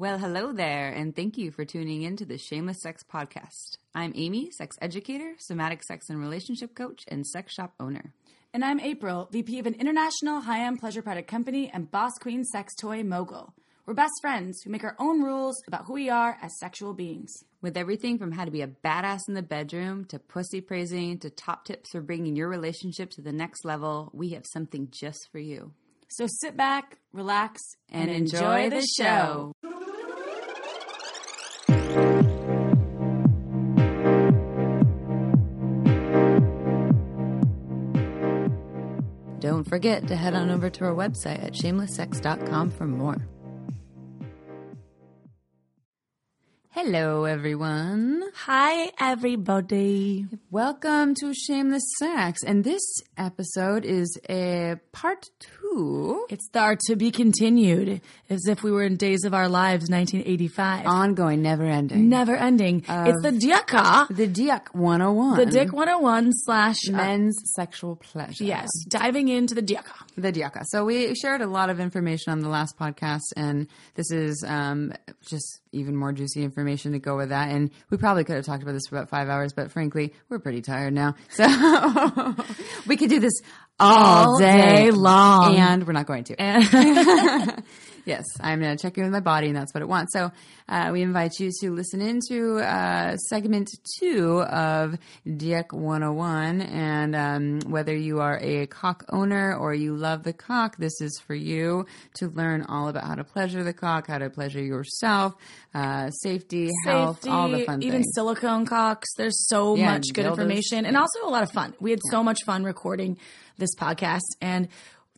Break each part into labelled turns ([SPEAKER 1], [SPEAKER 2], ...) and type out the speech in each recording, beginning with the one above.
[SPEAKER 1] Well, hello there, and thank you for tuning in to the Shameless Sex Podcast. I'm Amy, sex educator, somatic sex and relationship coach, and sex shop owner.
[SPEAKER 2] And I'm April, VP of an international high end pleasure product company and boss queen sex toy mogul. We're best friends who make our own rules about who we are as sexual beings.
[SPEAKER 1] With everything from how to be a badass in the bedroom to pussy praising to top tips for bringing your relationship to the next level, we have something just for you.
[SPEAKER 2] So sit back, relax, and,
[SPEAKER 1] And enjoy the show. Don't forget to head on over to our website at shamelesssex.com for more. Hello, everyone.
[SPEAKER 2] Hi, everybody.
[SPEAKER 1] Welcome to Shameless Sex. And this episode is a part two,
[SPEAKER 2] It's the art to be continued, as if we were in Days of Our Lives, 1985.
[SPEAKER 1] ongoing, never ending.
[SPEAKER 2] Never ending. it's the Diaka,
[SPEAKER 1] The Diak 101.
[SPEAKER 2] the Dick 101 slash. uh,
[SPEAKER 1] Men's sexual pleasure.
[SPEAKER 2] yes, diving into the Diaka.
[SPEAKER 1] The Diaka. So we shared a lot of information on the last podcast, and this is um, just even more juicy information to go with that. And we probably could have talked about this for about five hours, but frankly, we're pretty tired now. So we could do this all,
[SPEAKER 2] All day long.
[SPEAKER 1] And we're not going to. Yes, I'm checking with my body, and that's what it wants. So, uh, we invite you to listen into uh, segment two of Diek 101. And um, whether you are a cock owner or you love the cock, this is for you to learn all about how to pleasure the cock, how to pleasure yourself, uh, safety, health, all the fun things.
[SPEAKER 2] even
[SPEAKER 1] things.
[SPEAKER 2] silicone cocks. There's so
[SPEAKER 1] Yeah,
[SPEAKER 2] much good information and also a lot of fun. We had so much fun recording this podcast. And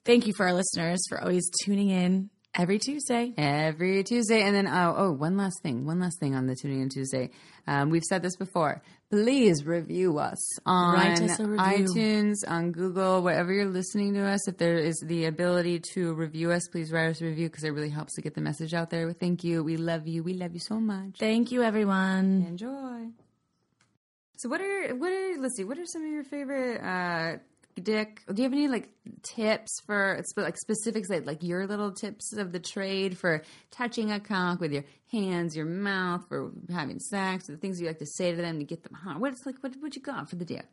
[SPEAKER 2] thank you for our listeners for always tuning in every Tuesday.
[SPEAKER 1] Every Tuesday. And then, oh, oh, one last thing. One last thing on the Tuning In Tuesday. Um, we've said this before. Please review us on
[SPEAKER 2] us review.
[SPEAKER 1] iTunes, on Google, wherever you're listening to us. If there is the ability to review us, please write us a review because it really helps to get the message out there. Thank you. We love you. We love you so much.
[SPEAKER 2] Thank you, everyone.
[SPEAKER 1] Enjoy. So, what are what are let's see, what are some of your favorite uh, Dick? Do you have any like tips for like specifics, like like your little tips of the trade for touching a cock with your hands, your mouth, for having sex, the things you like to say to them to get them hot? What's like what what you got for the Dick?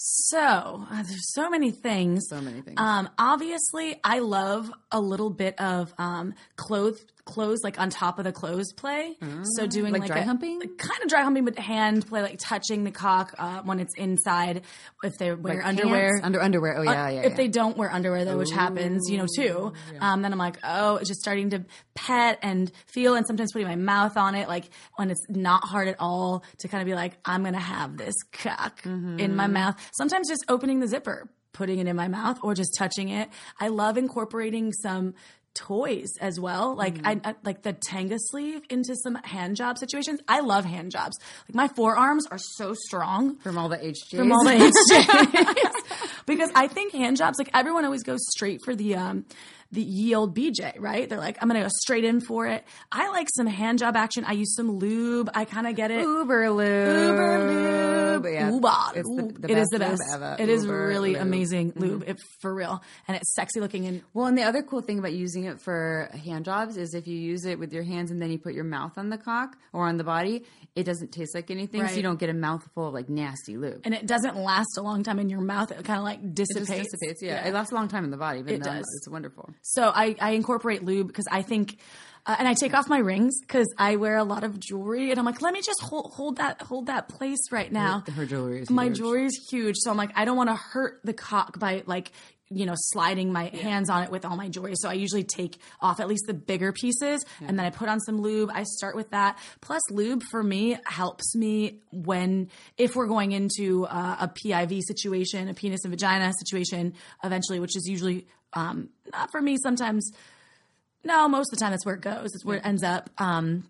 [SPEAKER 2] So uh, there's so many things.
[SPEAKER 1] So many things.
[SPEAKER 2] Um, obviously, I love a little bit of um, clothes, clothes like on top of the clothes play. so doing
[SPEAKER 1] Like
[SPEAKER 2] like,
[SPEAKER 1] dry
[SPEAKER 2] a-
[SPEAKER 1] humping?
[SPEAKER 2] like kind of dry humping, but hand play, like touching the cock uh, when it's inside. If they wear
[SPEAKER 1] Like
[SPEAKER 2] underwear,
[SPEAKER 1] pants? under underwear. Oh yeah, yeah.
[SPEAKER 2] if
[SPEAKER 1] yeah.
[SPEAKER 2] they don't wear underwear though, which happens, you know, too, um, then I'm like, oh, it's just starting to pet and feel, and sometimes putting my mouth on it, like when it's not hard at all, to kind of be like, I'm gonna have this cock in my mouth. Sometimes just opening the zipper, putting it in my mouth, or just touching it. I love incorporating some toys as well. Like I, I like the Tenga sleeve into some hand job situations. I love hand jobs. Like my forearms are so strong.
[SPEAKER 1] From all the HJs.
[SPEAKER 2] from all the HJs. because I think hand jobs, like everyone always goes straight for the um the ye old BJ, right? They're like, I'm gonna go straight in for it. I like some hand job action. I use some lube. I kind of get it.
[SPEAKER 1] Uber lube.
[SPEAKER 2] Uber lube.
[SPEAKER 1] Yeah.
[SPEAKER 2] Uba.
[SPEAKER 1] It's the, the
[SPEAKER 2] It is the best.
[SPEAKER 1] ever.
[SPEAKER 2] It is
[SPEAKER 1] Uber
[SPEAKER 2] really
[SPEAKER 1] lube.
[SPEAKER 2] amazing mm-hmm. lube, if for real, and it's sexy looking. And
[SPEAKER 1] Well, and the other cool thing about using it for hand jobs is if you use it with your hands and then you put your mouth on the cock or on the body, it doesn't taste like anything, so you don't get a mouthful of like nasty lube.
[SPEAKER 2] and it doesn't last a long time in your mouth. It kind of like
[SPEAKER 1] It
[SPEAKER 2] dissipates.
[SPEAKER 1] just dissipates. Yeah. it lasts a long time in the body. But
[SPEAKER 2] It does.
[SPEAKER 1] It's wonderful.
[SPEAKER 2] So I, I incorporate lube because I think, uh, and I take off my rings because I wear a lot of jewelry, and I'm like, let me just hold hold that hold that place right now.
[SPEAKER 1] Her jewelry is
[SPEAKER 2] My
[SPEAKER 1] huge.
[SPEAKER 2] jewelry is huge, so I'm like, I don't want to hurt the cock by like you know sliding my hands on it with all my jewelry. So I usually take off at least the bigger pieces, and then I put on some lube. I start with that. Plus, lube for me helps me when if we're going into uh, a PIV situation, a penis and vagina situation, eventually, which is usually um, not for me. Sometimes, no, most of the time that's where it goes. It's where it ends up. Um,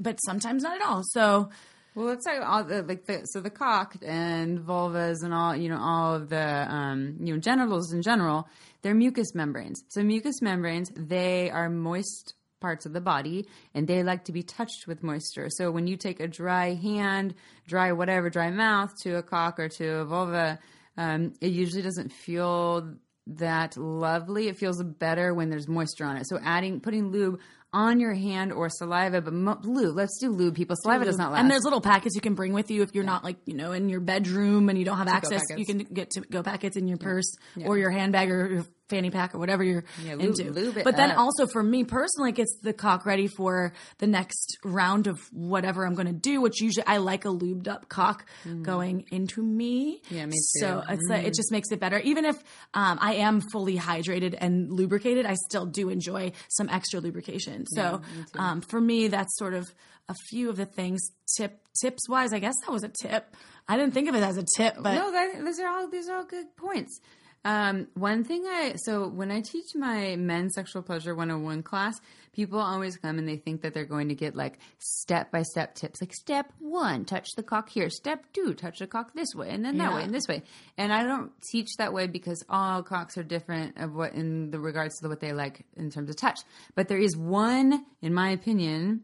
[SPEAKER 2] but sometimes not at all. So
[SPEAKER 1] Well, let's talk all the like the so the cock and vulvas and all you know all of the um, you know genitals in general. They're mucous membranes. So mucous membranes they are moist parts of the body and they like to be touched with moisture. So when you take a dry hand, dry whatever, dry mouth to a cock or to a vulva, um, it usually doesn't feel that lovely. It feels better when there's moisture on it. So adding putting lube on your hand or saliva, but mo- lube. Let's do lube, people. Saliva does not last.
[SPEAKER 2] And there's little packets you can bring with you if you're not like you know in your bedroom and you don't have access. You can get to go packets in your purse or your handbag or your fanny pack or whatever you're
[SPEAKER 1] Yeah, lube-
[SPEAKER 2] into.
[SPEAKER 1] lube it
[SPEAKER 2] but then
[SPEAKER 1] up.
[SPEAKER 2] also for me personally, it gets the cock ready for the next round of whatever I'm going to do. Which usually I like a lubed up cock going into me.
[SPEAKER 1] Mm. Yeah, me
[SPEAKER 2] So
[SPEAKER 1] too. Mm.
[SPEAKER 2] it's like, it just makes it better. Even if um, I am fully hydrated and lubricated, I still do enjoy some extra lubrication. So um, for me, that's sort of a few of the things. Tip tips wise, I guess that was a tip. I didn't think of it as a tip, but
[SPEAKER 1] no, that, these are all these are all good points. Um, one thing I so when I teach my men's sexual pleasure 101 class, people always come and they think that they're going to get like step by step tips, like step one, touch the cock here, step two, touch the cock this way, and then that
[SPEAKER 2] Yeah.
[SPEAKER 1] way and this way. And I don't teach that way because all cocks are different of what in the regards to what they like in terms of touch. But there is one, in my opinion,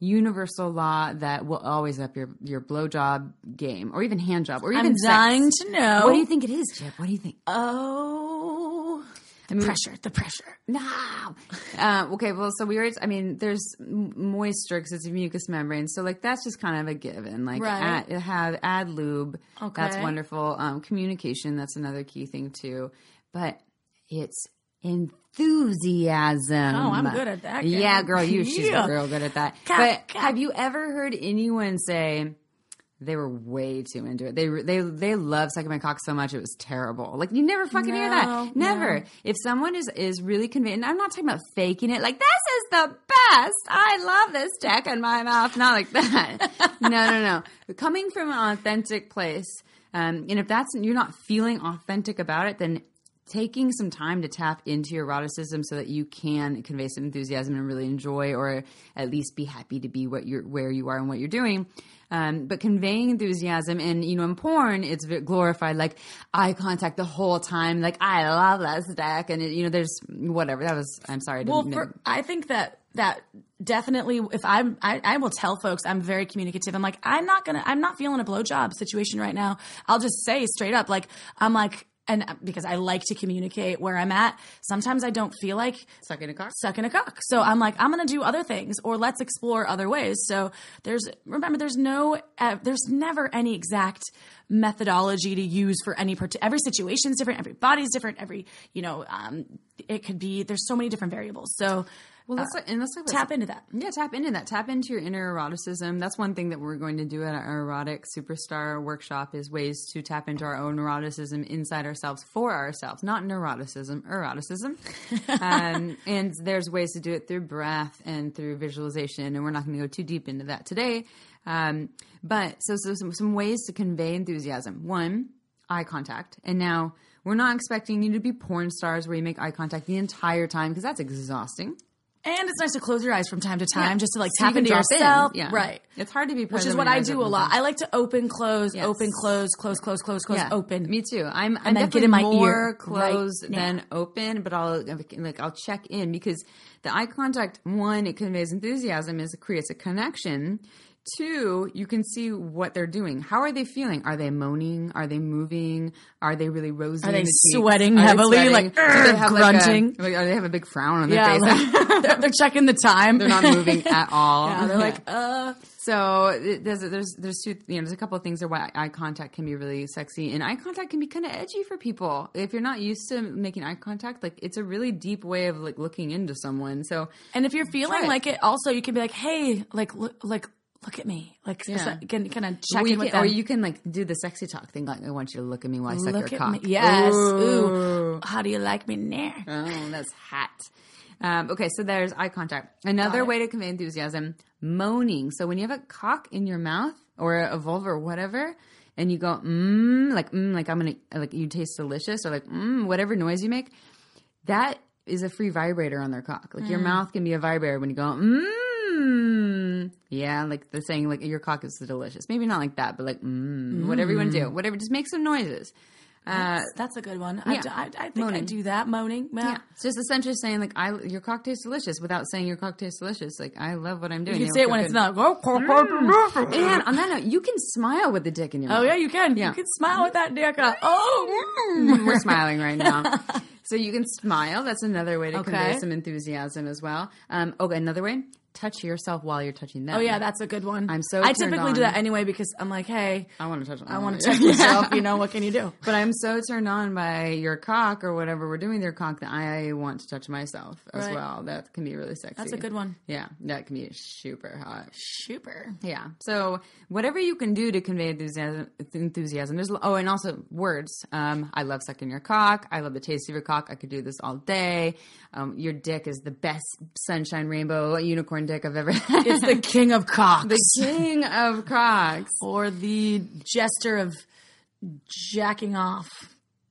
[SPEAKER 1] universal law that will always up your your blowjob game or even hand job or even
[SPEAKER 2] I'm
[SPEAKER 1] sex.
[SPEAKER 2] dying to know.
[SPEAKER 1] What do you think it is, Chip? What do you think?
[SPEAKER 2] Oh, the pressure, the pressure.
[SPEAKER 1] No. Uh, okay, well, so we already, I mean, there's moisture because it's a mucous membrane. So, like, that's just kind of a given. Like,
[SPEAKER 2] Right.
[SPEAKER 1] add, have, add lube.
[SPEAKER 2] Okay.
[SPEAKER 1] That's wonderful. Um, communication, that's another key thing, too. But it's enthusiasm.
[SPEAKER 2] Oh, I'm good at that, girl.
[SPEAKER 1] Yeah, girl, you, she's
[SPEAKER 2] Yeah.
[SPEAKER 1] real good at that. But have you ever heard anyone say, they were way too into it. They they they love sucking my cock so much it was terrible. Like you never fucking hear that. Never.
[SPEAKER 2] no.
[SPEAKER 1] If someone is is really convinced, I'm not talking about faking it. Like this is the best. I love this dick in my mouth. Not like that. no, no, no. But coming from an authentic place, um, and if that's you're not feeling authentic about it, then taking some time to tap into your eroticism so that you can convey some enthusiasm and really enjoy or at least be happy to be what you're where you are and what you're doing um, but conveying enthusiasm and you know in porn it's glorified like eye contact the whole time like i love this dick and it, you know there's whatever that was i'm sorry I
[SPEAKER 2] Well, for, I think that that definitely, if I'm, I, I will tell folks I'm very communicative. I'm like, I'm not gonna, I'm not feeling a blowjob situation right now. I'll just say straight up, like, I'm like, and because I like to communicate where I'm at. Sometimes I don't feel like
[SPEAKER 1] sucking a cock
[SPEAKER 2] sucking a cock. So I'm like, I'm going to do other things or let's explore other ways. So there's, remember, there's no, uh, there's never any exact methodology to use for any part. Every situation is different. Every body's different. Every, you know, um, it could be, there's so many different variables. So
[SPEAKER 1] well let's and let's about
[SPEAKER 2] tap into that.
[SPEAKER 1] Yeah, tap into that. Tap into your inner eroticism. That's one thing that we're going to do at our erotic superstar workshop is ways to tap into our own eroticism inside ourselves for ourselves, not neuroticism, eroticism. um, and there's ways to do it through breath and through visualization, and we're not going to go too deep into that today. Um, but so, so some, some ways to convey enthusiasm. One, eye contact. And now we're not expecting you to be porn stars where you make eye contact the entire time because that's exhausting.
[SPEAKER 2] And it's nice to close your eyes from time to time
[SPEAKER 1] Yeah.
[SPEAKER 2] just to like
[SPEAKER 1] So
[SPEAKER 2] tap
[SPEAKER 1] can
[SPEAKER 2] into
[SPEAKER 1] drop in.
[SPEAKER 2] yourself.
[SPEAKER 1] Yeah.
[SPEAKER 2] Right.
[SPEAKER 1] It's hard to be
[SPEAKER 2] Which is what I do a lot. I like to open, close,
[SPEAKER 1] Yes.
[SPEAKER 2] open, close, close, close, close, close,
[SPEAKER 1] Yeah,
[SPEAKER 2] open.
[SPEAKER 1] Me too. I'm, I'm
[SPEAKER 2] then
[SPEAKER 1] definitely
[SPEAKER 2] get in my
[SPEAKER 1] more
[SPEAKER 2] ear right
[SPEAKER 1] closed
[SPEAKER 2] now.
[SPEAKER 1] than open, but I'll like I'll check in because the eye contact one it conveys enthusiasm, is it creates a connection. Two, you can see what they're doing. How are they feeling? Are they moaning? Are they moving? Are they really rosy?
[SPEAKER 2] Are they
[SPEAKER 1] the
[SPEAKER 2] sweating
[SPEAKER 1] Are they
[SPEAKER 2] heavily,
[SPEAKER 1] sweating?
[SPEAKER 2] like,
[SPEAKER 1] they have
[SPEAKER 2] grunting?
[SPEAKER 1] Like a, like, or they have a big frown on their
[SPEAKER 2] Yeah,
[SPEAKER 1] face.
[SPEAKER 2] like, they're, they're checking the time.
[SPEAKER 1] they're not moving at all.
[SPEAKER 2] Yeah, they're like, uh,
[SPEAKER 1] So there's there's there's two you know there's a couple of things there why eye contact can be really sexy and eye contact can be kind of edgy for people if you're not used to making eye contact like it's a really deep way of like looking into someone so
[SPEAKER 2] and if you're feeling like it, also you can be like, hey, like, look, like, look at me, like,
[SPEAKER 1] Yeah.
[SPEAKER 2] can kind of check
[SPEAKER 1] you
[SPEAKER 2] in with
[SPEAKER 1] can, or you can like do the sexy talk thing like I want you to look at me while I suck
[SPEAKER 2] look
[SPEAKER 1] your
[SPEAKER 2] at
[SPEAKER 1] cock
[SPEAKER 2] me, yes.
[SPEAKER 1] Ooh.
[SPEAKER 2] Ooh, how do you like me now?
[SPEAKER 1] Oh, that's hot. Um, okay, so there's eye contact. Another way to convey enthusiasm, moaning. So when you have a cock in your mouth or a vulva or whatever, and you go mmm, like mmm, like I'm gonna like you taste delicious or like mmm, whatever noise you make, that is a free vibrator on their cock. Like
[SPEAKER 2] Mm.
[SPEAKER 1] your mouth can be a vibrator when you go mmm. Yeah, like the saying like your cock is delicious. Maybe not like that, but like mmm, whatever you want to do, whatever. Just make some noises. Uh,
[SPEAKER 2] That's a good one.
[SPEAKER 1] yeah.
[SPEAKER 2] I, I, I think I do that. Moaning. Yeah.
[SPEAKER 1] yeah, it's just essentially saying like, "I your cock tastes delicious" without saying your cock tastes delicious. Like, I love what I'm doing.
[SPEAKER 2] You can say it when
[SPEAKER 1] good.
[SPEAKER 2] it's not. Oh,
[SPEAKER 1] And on that note, you can smile with the dick in your mouth.
[SPEAKER 2] Oh yeah, you can.
[SPEAKER 1] Yeah.
[SPEAKER 2] You can smile with that dick. Oh,
[SPEAKER 1] Mm, We're smiling right now. So you can smile. That's another way to
[SPEAKER 2] Okay.
[SPEAKER 1] convey some enthusiasm as well. Um, okay, another way: touch yourself while you're touching them.
[SPEAKER 2] Oh yeah, that's a good one.
[SPEAKER 1] I'm so
[SPEAKER 2] I typically do that anyway because I'm like, hey,
[SPEAKER 1] I want to touch.
[SPEAKER 2] I want to touch myself. You know, what can you do?
[SPEAKER 1] But I'm so turned on by your cock or whatever we're doing with your cock that I want to touch myself as
[SPEAKER 2] Right.
[SPEAKER 1] well. That can be really sexy.
[SPEAKER 2] That's a good one.
[SPEAKER 1] Yeah, that can be super hot.
[SPEAKER 2] Super.
[SPEAKER 1] Yeah. So whatever you can do to convey enthusiasm, enthusiasm. There's oh, and also words. Um, I love sucking your cock. I love the taste of your cock. I could do this all day. Um, your dick is the best sunshine rainbow unicorn dick I've ever had.
[SPEAKER 2] It's the king of cocks.
[SPEAKER 1] the king of cocks.
[SPEAKER 2] or the jester of jacking off.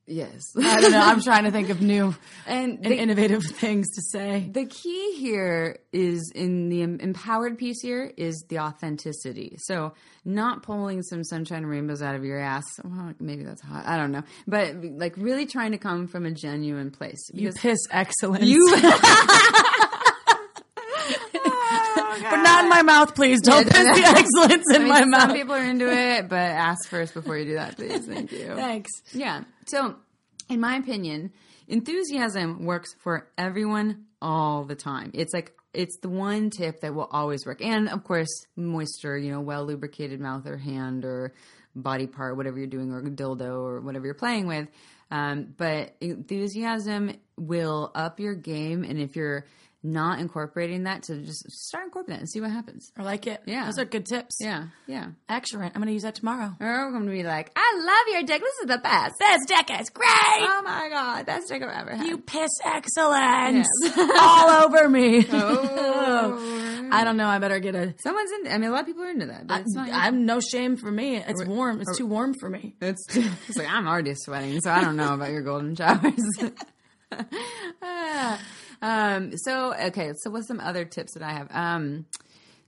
[SPEAKER 1] Yes.
[SPEAKER 2] I don't know. I'm trying to think of new
[SPEAKER 1] and
[SPEAKER 2] and
[SPEAKER 1] the,
[SPEAKER 2] innovative things to say.
[SPEAKER 1] the key here is in the empowered piece here is the authenticity. So not pulling some sunshine and rainbows out of your ass. Well, maybe that's hot. I don't know. But like really trying to come from a genuine place.
[SPEAKER 2] You piss excellence.
[SPEAKER 1] you
[SPEAKER 2] in my mouth, please. Don't piss the excellence in
[SPEAKER 1] I mean,
[SPEAKER 2] my
[SPEAKER 1] some
[SPEAKER 2] mouth.
[SPEAKER 1] people are into it, but ask first before you do that, please. Thank you.
[SPEAKER 2] Thanks.
[SPEAKER 1] Yeah. So, in my opinion, enthusiasm works for everyone all the time. It's like it's the one tip that will always work. And of course, moisture, you know, well lubricated mouth or hand or body part, whatever you're doing, or dildo or whatever you're playing with. Um, but enthusiasm will up your game. And if you're not incorporating that, to just start incorporating that and see what happens.
[SPEAKER 2] I like it.
[SPEAKER 1] Yeah.
[SPEAKER 2] Those are good tips.
[SPEAKER 1] Yeah. Yeah.
[SPEAKER 2] Excellent. I'm going to use that tomorrow.
[SPEAKER 1] Or I'm going to be like, I love your dick. This is the best.
[SPEAKER 2] This dick is great.
[SPEAKER 1] Oh my God. Best dick I've ever had.
[SPEAKER 2] You piss excellence all over me.
[SPEAKER 1] Oh.
[SPEAKER 2] I don't know. I better get a.
[SPEAKER 1] Someone's in. I mean, a lot of people are into that, but it's.
[SPEAKER 2] I'm no shame for me. It's warm. It's too warm for me.
[SPEAKER 1] it's, it's like I'm already sweating, so I don't know about your golden showers. Ah. Um. So okay. So what's some other tips that I have? Um.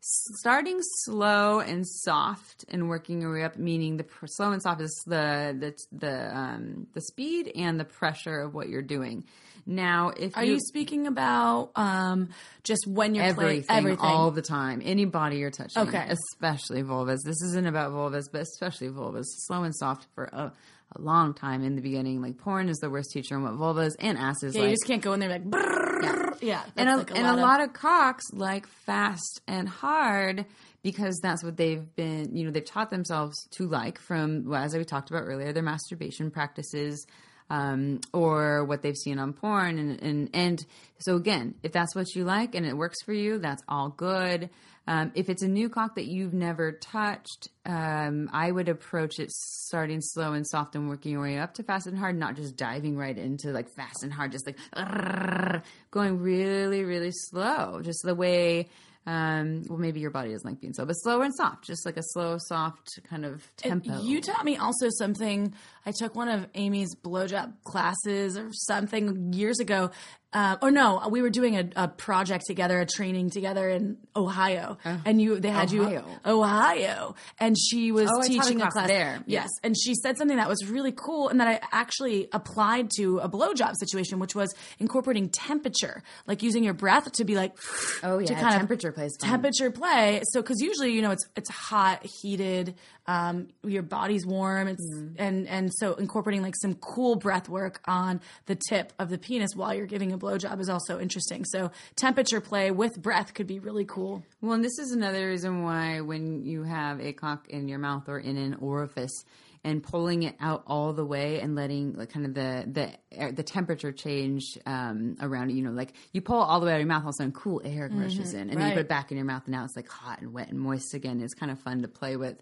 [SPEAKER 1] Starting slow and soft and working your way up, meaning the pr- slow and soft is the the the um the speed and the pressure of what you're doing. Now, if
[SPEAKER 2] Are you speaking about um, just when you're
[SPEAKER 1] everything,
[SPEAKER 2] playing everything?
[SPEAKER 1] all the time. Any body you're touching,
[SPEAKER 2] Okay.
[SPEAKER 1] especially vulvas. This isn't about vulvas, but especially vulvas. Slow and soft for a, a long time in the beginning. Like porn is the worst teacher on what vulvas and asses
[SPEAKER 2] yeah,
[SPEAKER 1] like.
[SPEAKER 2] you just can't go in there like. Brrr. Yeah,
[SPEAKER 1] and a,
[SPEAKER 2] like
[SPEAKER 1] and a
[SPEAKER 2] of-
[SPEAKER 1] lot of cocks like fast and hard because that's what they've been, you know, they've taught themselves to like from, well, as we talked about earlier, their masturbation practices um, or what they've seen on porn. And, and, and so, again, if that's what you like and it works for you, that's all good. Um, if it's a new cock that you've never touched, um, I would approach it starting slow and soft and working your way up to fast and hard, not just diving right into like fast and hard, just like going really, really slow. Just the way, um, well, maybe your body doesn't like being slow, but slow and soft, just like a slow, soft kind of tempo.
[SPEAKER 2] You taught me also something. I took one of Amy's blowjob classes or something years ago. Uh, or no, we were doing a, a project together, a training together in Ohio, and you they had
[SPEAKER 1] Oh. Ohio.
[SPEAKER 2] you Ohio, and she was
[SPEAKER 1] Oh, I taught a
[SPEAKER 2] teaching a
[SPEAKER 1] class there.
[SPEAKER 2] Yes, and she said something that was really cool, and that I actually applied to a blowjob situation, which was incorporating temperature, like using your breath to be like,
[SPEAKER 1] oh, yeah,
[SPEAKER 2] to kind of
[SPEAKER 1] temperature plays fun.
[SPEAKER 2] temperature play. So because usually you know it's it's hot, heated, um, your body's warm, it's
[SPEAKER 1] Mm-hmm.
[SPEAKER 2] and and so incorporating like some cool breath work on the tip of the penis while you're giving a blowjob is also interesting. So temperature play with breath could be really cool.
[SPEAKER 1] Well, and this is another reason why when you have a cock in your mouth or in an orifice and pulling it out all the way and letting like kind of the the air, the temperature change um, around it, you know, like you pull all the way out of your mouth, all of a sudden cool air rushes in, and then you put it back in your mouth, and now it's like hot and wet and moist again. It's kind of fun to play with.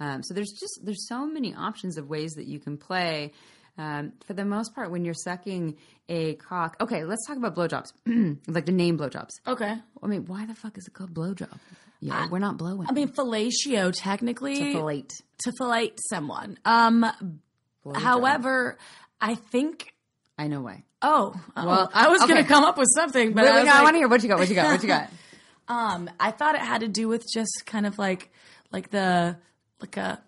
[SPEAKER 1] Um, so there's just there's so many options of ways that you can play. Um, for the most part, when you're sucking a cock, okay, let's talk about blowjobs, like the name blowjobs.
[SPEAKER 2] Okay.
[SPEAKER 1] I mean, why the fuck is it called blowjob? Yeah, we're not blowing.
[SPEAKER 2] I mean, fellatio technically
[SPEAKER 1] fillet.
[SPEAKER 2] to fillet someone. Um, however, I think.
[SPEAKER 1] I know why.
[SPEAKER 2] Oh, oh,
[SPEAKER 1] Well,
[SPEAKER 2] I was going to come up with something, but
[SPEAKER 1] Wait,
[SPEAKER 2] I,
[SPEAKER 1] no, I want to hear what you got. What you got? What you got?
[SPEAKER 2] Um, I thought it had to do with just kind of like like the like a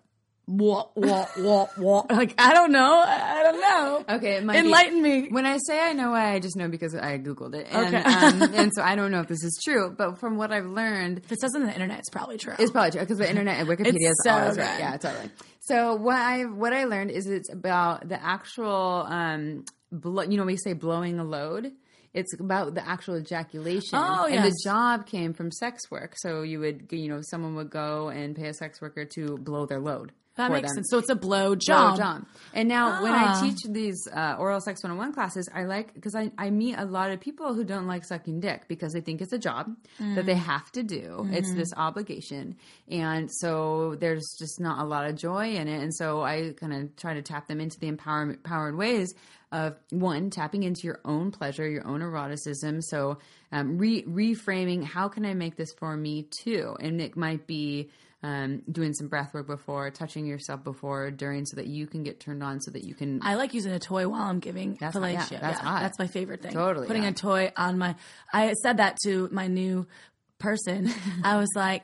[SPEAKER 2] what what what what like I don't know I don't know.
[SPEAKER 1] Okay, it might be-
[SPEAKER 2] enlighten me.
[SPEAKER 1] When I say I know why, I just know because I googled it, and,
[SPEAKER 2] Okay.
[SPEAKER 1] um, and so I don't know if this is true. But from what I've learned,
[SPEAKER 2] If it says on the internet, it's probably true.
[SPEAKER 1] It's probably true because the internet and Wikipedia is
[SPEAKER 2] so
[SPEAKER 1] always right. Yeah, totally. So what I what I learned is it's about the actual um, blow, you know, we say blowing a load. It's about the actual ejaculation.
[SPEAKER 2] Oh,
[SPEAKER 1] And the job came from sex work. So you would, you know, someone would go and pay a sex worker to blow their load.
[SPEAKER 2] That makes
[SPEAKER 1] them.
[SPEAKER 2] sense. So it's a blow
[SPEAKER 1] Blow
[SPEAKER 2] job.
[SPEAKER 1] job. And now when I
[SPEAKER 2] Ah.
[SPEAKER 1] teach these uh, oral sex 101 classes, I like, because I, I meet a lot of people who don't like sucking dick because they think it's a job that
[SPEAKER 2] Mm.
[SPEAKER 1] they have to do.
[SPEAKER 2] Mm-hmm.
[SPEAKER 1] It's this obligation. And so there's just not a lot of joy in it. And so I kind of try to tap them into the empowerment, empowered ways of one, tapping into your own pleasure, your own eroticism. So um, re- reframing, how can I make this for me too? And it might be, um, doing some breath work before, touching yourself before, during, so that you can get turned on, so that you can.
[SPEAKER 2] I like using a toy while I'm giving
[SPEAKER 1] That's
[SPEAKER 2] fellatio.
[SPEAKER 1] hot. Yeah, that's hot.
[SPEAKER 2] that's my favorite thing.
[SPEAKER 1] Totally,
[SPEAKER 2] putting
[SPEAKER 1] yeah.
[SPEAKER 2] a toy on my. I said that to my new person. I was like,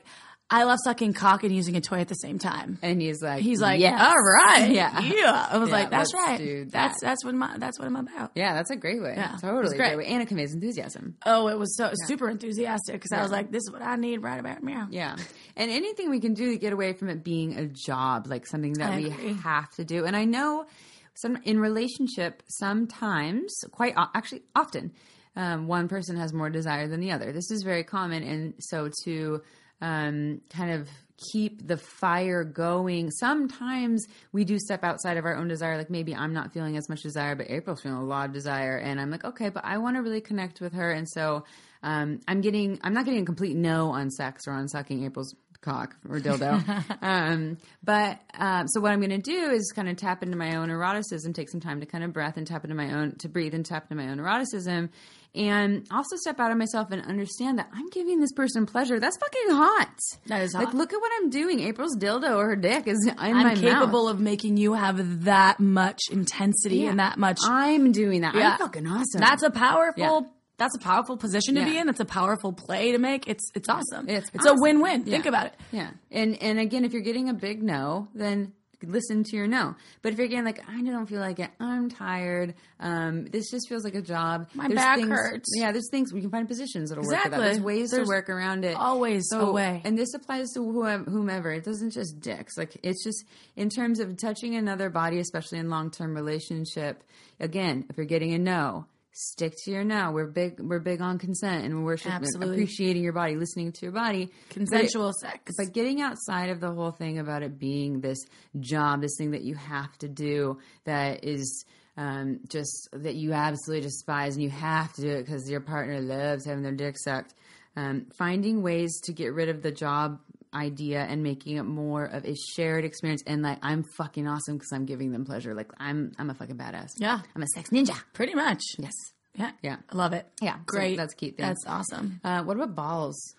[SPEAKER 2] I love sucking cock and using a toy at the same time.
[SPEAKER 1] and he's like,
[SPEAKER 2] He's like,
[SPEAKER 1] yes.
[SPEAKER 2] all right,
[SPEAKER 1] Yeah.
[SPEAKER 2] yeah. I was
[SPEAKER 1] Yeah,
[SPEAKER 2] like, that's right.
[SPEAKER 1] that.
[SPEAKER 2] That's that's what my that's what I'm about.
[SPEAKER 1] Yeah, that's a great way.
[SPEAKER 2] Yeah,
[SPEAKER 1] totally
[SPEAKER 2] it's great.
[SPEAKER 1] way. And it conveys enthusiasm.
[SPEAKER 2] Oh, it was so super enthusiastic because I was like, this is what I need right about now.
[SPEAKER 1] Yeah. And anything we can do to get away from it being a job, like something that we have to do. And I know some in relationship, sometimes, quite actually often, um, one person has more desire than the other. This is very common. And so to um, kind of keep the fire going, sometimes we do step outside of our own desire. Like maybe I'm not feeling as much desire, but April's feeling a lot of desire. And I'm like, okay, but I want to really connect with her. And so um, I'm getting, I'm not getting a complete no on sex or on sucking April's cock or dildo. um, but um, so what I'm going to do is kind of tap into my own eroticism, take some time to kind of breath and tap into my own, to breathe and tap into my own eroticism. And also step out of myself and understand that I'm giving this person pleasure. That's fucking hot.
[SPEAKER 2] That is
[SPEAKER 1] Like,
[SPEAKER 2] hot.
[SPEAKER 1] look at what I'm doing. April's dildo or her dick is in
[SPEAKER 2] I'm
[SPEAKER 1] my
[SPEAKER 2] capable
[SPEAKER 1] mouth.
[SPEAKER 2] of making you have that much intensity
[SPEAKER 1] Yeah.
[SPEAKER 2] and that much.
[SPEAKER 1] I'm doing that.
[SPEAKER 2] Yeah.
[SPEAKER 1] I'm fucking awesome.
[SPEAKER 2] That's a powerful.
[SPEAKER 1] Yeah.
[SPEAKER 2] That's a powerful position to be in. It's a powerful play to make. It's it's awesome.
[SPEAKER 1] It's
[SPEAKER 2] It's,
[SPEAKER 1] awesome.
[SPEAKER 2] a win win.
[SPEAKER 1] Yeah.
[SPEAKER 2] Think about it.
[SPEAKER 1] Yeah. And and again, if you're getting a big no, then listen to your no. But if you're getting like, I don't feel like it, I'm tired, um, this just feels like a job.
[SPEAKER 2] My back hurts.
[SPEAKER 1] Yeah, there's things we can find positions that'll work with that.
[SPEAKER 2] Exactly.
[SPEAKER 1] There's ways
[SPEAKER 2] There's
[SPEAKER 1] to work around it.
[SPEAKER 2] always a way.
[SPEAKER 1] And this applies to whomever. It doesn't just dicks. Like it's just in terms of touching another body, especially in long term relationship. Again, if you're getting a no. Stick to your no. We're big. We're big on consent and we're
[SPEAKER 2] Absolutely.
[SPEAKER 1] appreciating your body, listening to your body.
[SPEAKER 2] Consensual sex.
[SPEAKER 1] But getting outside of the whole thing about it being this job, this thing that you have to do, that is um, just that you absolutely despise, and you have to do it because your partner loves having their dick sucked. Um, finding ways to get rid of the job idea and making it more of a shared experience, and like I'm fucking awesome because I'm giving them pleasure. Like I'm, I'm a fucking badass.
[SPEAKER 2] Yeah.
[SPEAKER 1] I'm a sex ninja.
[SPEAKER 2] Pretty much.
[SPEAKER 1] Yes.
[SPEAKER 2] Yeah.
[SPEAKER 1] Yeah.
[SPEAKER 2] I love it.
[SPEAKER 1] Yeah, so
[SPEAKER 2] Great.
[SPEAKER 1] that's a key thing.
[SPEAKER 2] That's awesome.
[SPEAKER 1] Uh, what about balls?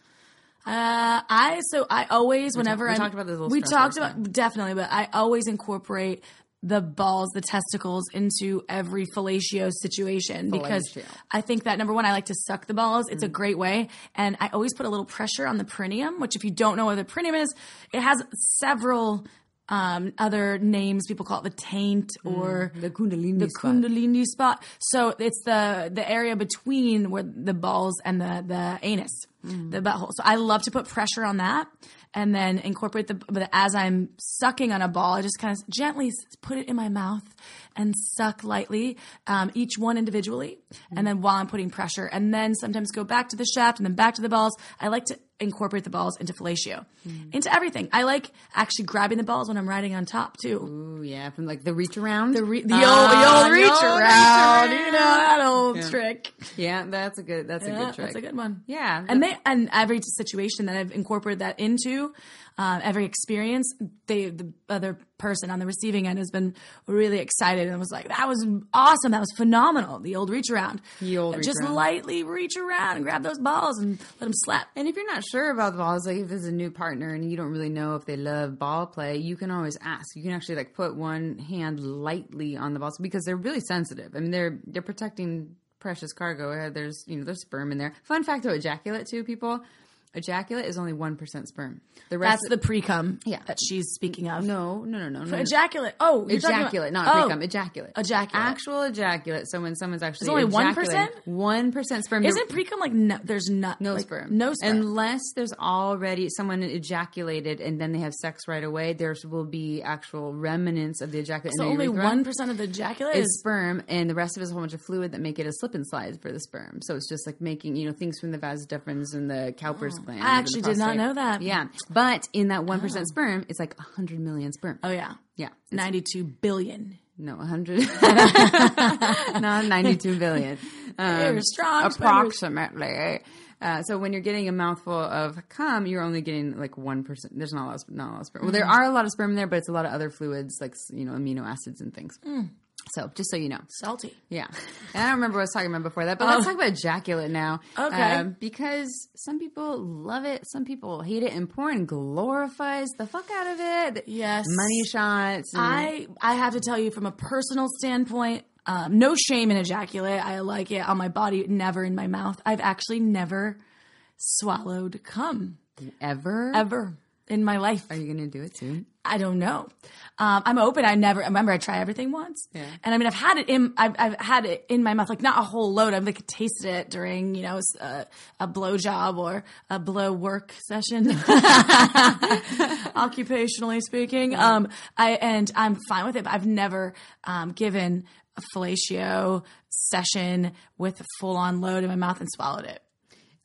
[SPEAKER 2] Uh, I so I always whenever I
[SPEAKER 1] talked about this
[SPEAKER 2] we talked about definitely, but I always incorporate the balls, the testicles into every fellatio situation because
[SPEAKER 1] Fellatio.
[SPEAKER 2] I think that number one, I like to suck the balls. It's a great way, and I always put a little pressure on the perineum. Which, if you don't know what the perineum is, it has several um, other names. People call it the taint or
[SPEAKER 1] The kundalini
[SPEAKER 2] the
[SPEAKER 1] spot.
[SPEAKER 2] kundalini spot. So it's the the area between where the balls and the the anus,
[SPEAKER 1] Mm.
[SPEAKER 2] the butthole. So I love to put pressure on that, and then incorporate the. But as I'm sucking on a ball, I just kind of gently put it in my mouth and suck lightly, um, each one individually, and then while I'm putting pressure, and then sometimes go back to the shaft and then back to the balls. I like to incorporate the balls into fellatio,
[SPEAKER 1] Mm.
[SPEAKER 2] into everything. I like actually grabbing the balls when I'm riding on top too.
[SPEAKER 1] Ooh, yeah, from like the reach around.
[SPEAKER 2] The, re- the
[SPEAKER 1] Ah,
[SPEAKER 2] old, the old reach
[SPEAKER 1] the old
[SPEAKER 2] around,
[SPEAKER 1] reach
[SPEAKER 2] you know that old
[SPEAKER 1] Yeah.
[SPEAKER 2] trick.
[SPEAKER 1] Yeah, that's a good. That's a good trick.
[SPEAKER 2] That's a good one.
[SPEAKER 1] Yeah,
[SPEAKER 2] and they and every situation that I've incorporated that into, uh, every experience, they the other person on the receiving end has been really excited and was like, "That was awesome. That was phenomenal." The old reach around,
[SPEAKER 1] The old reach
[SPEAKER 2] just
[SPEAKER 1] around.
[SPEAKER 2] lightly reach around and grab those balls and let them slap.
[SPEAKER 1] And if you're not sure about the balls, like if there's a new partner and you don't really know if they love ball play, you can always ask. You can actually like put one hand lightly on the balls because they're really sensitive. I mean, they're they're protecting precious cargo. Uh, There's you know there's sperm in there. Fun fact about ejaculate too, people. Ejaculate is only one percent sperm. The rest
[SPEAKER 2] That's the pre cum
[SPEAKER 1] Yeah.
[SPEAKER 2] that she's speaking of.
[SPEAKER 1] no, no, no, no, no. no.
[SPEAKER 2] Ejaculate. Oh, you're talking about-
[SPEAKER 1] Ejaculate, not
[SPEAKER 2] oh,
[SPEAKER 1] pre-cum. Ejaculate.
[SPEAKER 2] Ejaculate.
[SPEAKER 1] Actual ejaculate. So when someone's actually
[SPEAKER 2] only 1%?
[SPEAKER 1] One percent sperm.
[SPEAKER 2] Isn't pre cum like no, there's not
[SPEAKER 1] no
[SPEAKER 2] like,
[SPEAKER 1] sperm.
[SPEAKER 2] No sperm.
[SPEAKER 1] Unless there's already someone ejaculated and then they have sex right away, there will be actual remnants of the ejaculate.
[SPEAKER 2] so
[SPEAKER 1] in the
[SPEAKER 2] only
[SPEAKER 1] urethra.
[SPEAKER 2] one percent of the ejaculate
[SPEAKER 1] is
[SPEAKER 2] is.
[SPEAKER 1] sperm, and the rest of it is a whole bunch of fluid that make it a slip and slide for the sperm. So it's just like making you know things from the vas deferens and the Cowper's
[SPEAKER 2] I actually did not know that.
[SPEAKER 1] Yeah, but in that one sperm, it's like hundred million sperm.
[SPEAKER 2] Oh yeah,
[SPEAKER 1] Yeah,
[SPEAKER 2] ninety-two billion.
[SPEAKER 1] no, hundred, not ninety-two billion. Um,
[SPEAKER 2] strong,
[SPEAKER 1] approximately. Uh, so when you're getting a mouthful of cum, you're only getting like one percent. There's not a lot, of, not a lot of sperm. Well, there are a lot of sperm there, but it's a lot of other fluids like you know amino acids and things. So just so you know,
[SPEAKER 2] Salty.
[SPEAKER 1] yeah. And I don't remember what I was talking about before that, but let's talk about ejaculate now.
[SPEAKER 2] Okay.
[SPEAKER 1] Um, because some people love it, some people hate it, and porn glorifies the fuck out of it.
[SPEAKER 2] Yes.
[SPEAKER 1] Money shots. and-
[SPEAKER 2] I I have to tell you from a personal standpoint, um, no shame in ejaculate. I like it on my body, never in my mouth. I've actually never swallowed cum
[SPEAKER 1] ever?
[SPEAKER 2] ever in my life.
[SPEAKER 1] Are you going to do it soon?
[SPEAKER 2] I don't know. Um, I'm open. I never remember I try everything once,
[SPEAKER 1] Yeah.
[SPEAKER 2] and I mean I've had it in I've, I've had it in my mouth like not a whole load. I've like tasted it during you know a blow job or a blow work session, occupationally speaking. Um, I and I'm fine with it, but I've never um, given a fellatio session with a full on load in my mouth and swallowed it.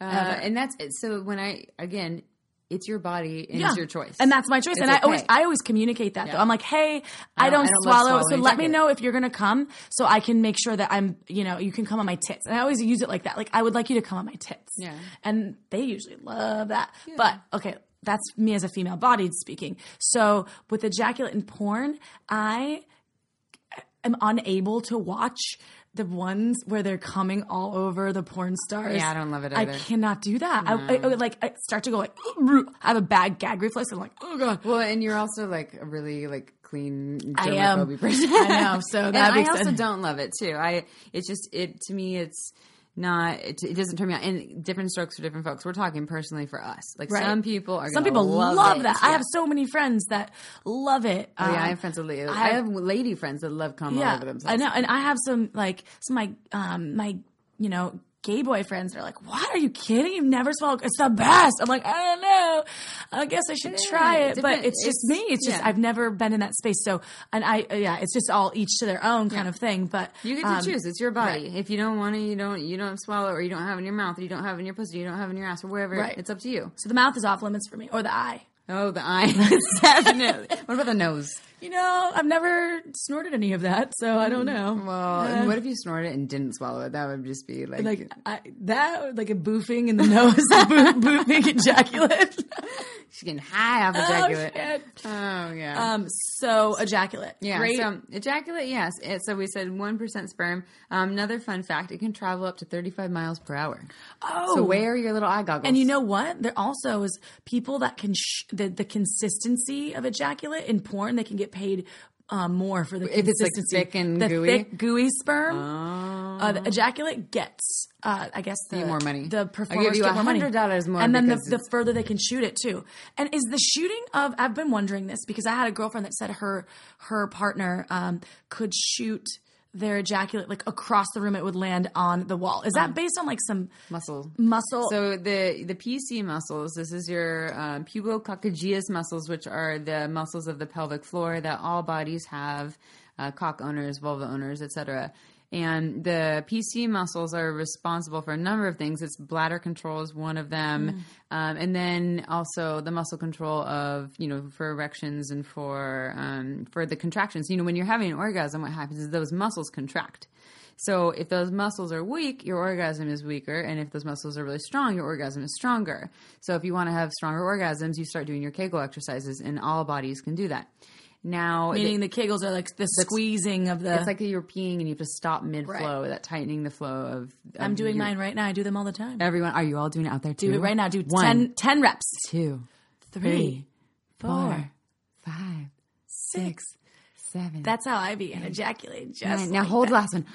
[SPEAKER 1] Uh, and that's it. So when I, again, it's your body and it's your choice.
[SPEAKER 2] And that's my choice.
[SPEAKER 1] It's
[SPEAKER 2] and I always. I always communicate that though. I'm like, hey, I
[SPEAKER 1] I
[SPEAKER 2] don't,
[SPEAKER 1] I don't
[SPEAKER 2] swallow, so let me know if you're gonna come so I can make sure that I'm you know, you can come on my tits. And I always use it like that. Like I would like you to come on my tits.
[SPEAKER 1] Yeah.
[SPEAKER 2] And they usually love that. But okay, that's me as a female bodied speaking. So with ejaculate in porn, I am unable to watch the ones where they're coming all over the porn stars.
[SPEAKER 1] Yeah, I don't love it
[SPEAKER 2] I cannot do that. I, I, I would like I start to go like I have a bad gag reflex. I'm like, oh god.
[SPEAKER 1] well, and you're also like a really like clean
[SPEAKER 2] I am.
[SPEAKER 1] person.
[SPEAKER 2] I know. So
[SPEAKER 1] and
[SPEAKER 2] that
[SPEAKER 1] I also don't love it too. I it's just it to me it's not it, it doesn't turn me on. And different strokes for different folks. We're talking personally for us. Like
[SPEAKER 2] Right.
[SPEAKER 1] some people are
[SPEAKER 2] Some people
[SPEAKER 1] love,
[SPEAKER 2] love, that. I have so many friends that love it.
[SPEAKER 1] Oh, yeah, I
[SPEAKER 2] Um,
[SPEAKER 1] have friends with lady. I,
[SPEAKER 2] I
[SPEAKER 1] have, lady friends that love all
[SPEAKER 2] yeah,
[SPEAKER 1] over themselves.
[SPEAKER 2] I know, and I have some like some my um my you know gay boyfriends are like, "What are you kidding? You've never swallowed? It's the best." I'm like, I don't know. I guess I should try it, but it's just me. It's just
[SPEAKER 1] yeah.
[SPEAKER 2] I've never been in that space. So, and I yeah, it's just all each to their own kind of thing. But
[SPEAKER 1] You get to
[SPEAKER 2] um,
[SPEAKER 1] choose. It's your body. If you don't want to, you don't. You don't swallow, or you don't have it in your mouth, or you don't have it in your pussy, you don't have it in your ass, or wherever.
[SPEAKER 2] Right.
[SPEAKER 1] It's up to you.
[SPEAKER 2] So the mouth is off limits for me, or the eye.
[SPEAKER 1] Oh, the eye, definitely. What about the nose?
[SPEAKER 2] You know, I've never snorted any of that, so I don't know.
[SPEAKER 1] Well, and what if you snorted it and didn't swallow it? That would just be like,
[SPEAKER 2] like I, that, like a boofing in the nose, Boo- boofing ejaculate.
[SPEAKER 1] she's getting high off
[SPEAKER 2] oh
[SPEAKER 1] ejaculate.
[SPEAKER 2] shit.
[SPEAKER 1] Oh, yeah.
[SPEAKER 2] Um, so ejaculate.
[SPEAKER 1] yeah,
[SPEAKER 2] Great.
[SPEAKER 1] so ejaculate, yes. It, so we said 1% sperm. Um, another fun fact, it can travel up to 35 miles per hour.
[SPEAKER 2] oh,
[SPEAKER 1] So wear your little eye goggles.
[SPEAKER 2] and you know what? There also is people that can sh- the the consistency of ejaculate in porn. They can get paid. Um, more for the
[SPEAKER 1] If it's, like, thick and
[SPEAKER 2] the
[SPEAKER 1] gooey?
[SPEAKER 2] thick gooey sperm.
[SPEAKER 1] Oh.
[SPEAKER 2] Uh, the ejaculate gets, uh, I guess, the
[SPEAKER 1] more money.
[SPEAKER 2] The performers
[SPEAKER 1] give you
[SPEAKER 2] get more money.
[SPEAKER 1] $100 more
[SPEAKER 2] and then the, the further they can shoot it too. And is the shooting of? I've been wondering this because I had a girlfriend that said her her partner um, could shoot their ejaculate like across the room. It would land on the wall. Is that based on like some
[SPEAKER 1] muscle.
[SPEAKER 2] muscle?
[SPEAKER 1] So the the PC muscles, this is your um, pubococcygeus muscles, which are the muscles of the pelvic floor that all bodies have, uh, cock owners, vulva owners, etc. And the PC muscles are responsible for a number of things. It's bladder control is one of them, um, and then also the muscle control of you know for erections and for um, for the contractions. You know when you're having an orgasm, what happens is those muscles contract. So if those muscles are weak, your orgasm is weaker, and if those muscles are really strong, your orgasm is stronger. So if you want to have stronger orgasms, you start doing your Kegel exercises, and all bodies can do that. Now,
[SPEAKER 2] meaning the kegels are like the squeezing of the.
[SPEAKER 1] it's like you're peeing and you have to stop mid flow, that tightening the flow of.
[SPEAKER 2] I'm doing
[SPEAKER 1] your-
[SPEAKER 2] mine right now. I do them all the time.
[SPEAKER 1] Everyone, are you all doing it out there too?
[SPEAKER 2] do it right now. Do
[SPEAKER 1] One,
[SPEAKER 2] 10, 10 reps.
[SPEAKER 1] two,
[SPEAKER 2] Three,
[SPEAKER 1] three,
[SPEAKER 2] four.
[SPEAKER 1] four, five, six, seven.
[SPEAKER 2] That's how I be and ejaculate. Just
[SPEAKER 1] nine. Now
[SPEAKER 2] like
[SPEAKER 1] hold
[SPEAKER 2] that.
[SPEAKER 1] last one.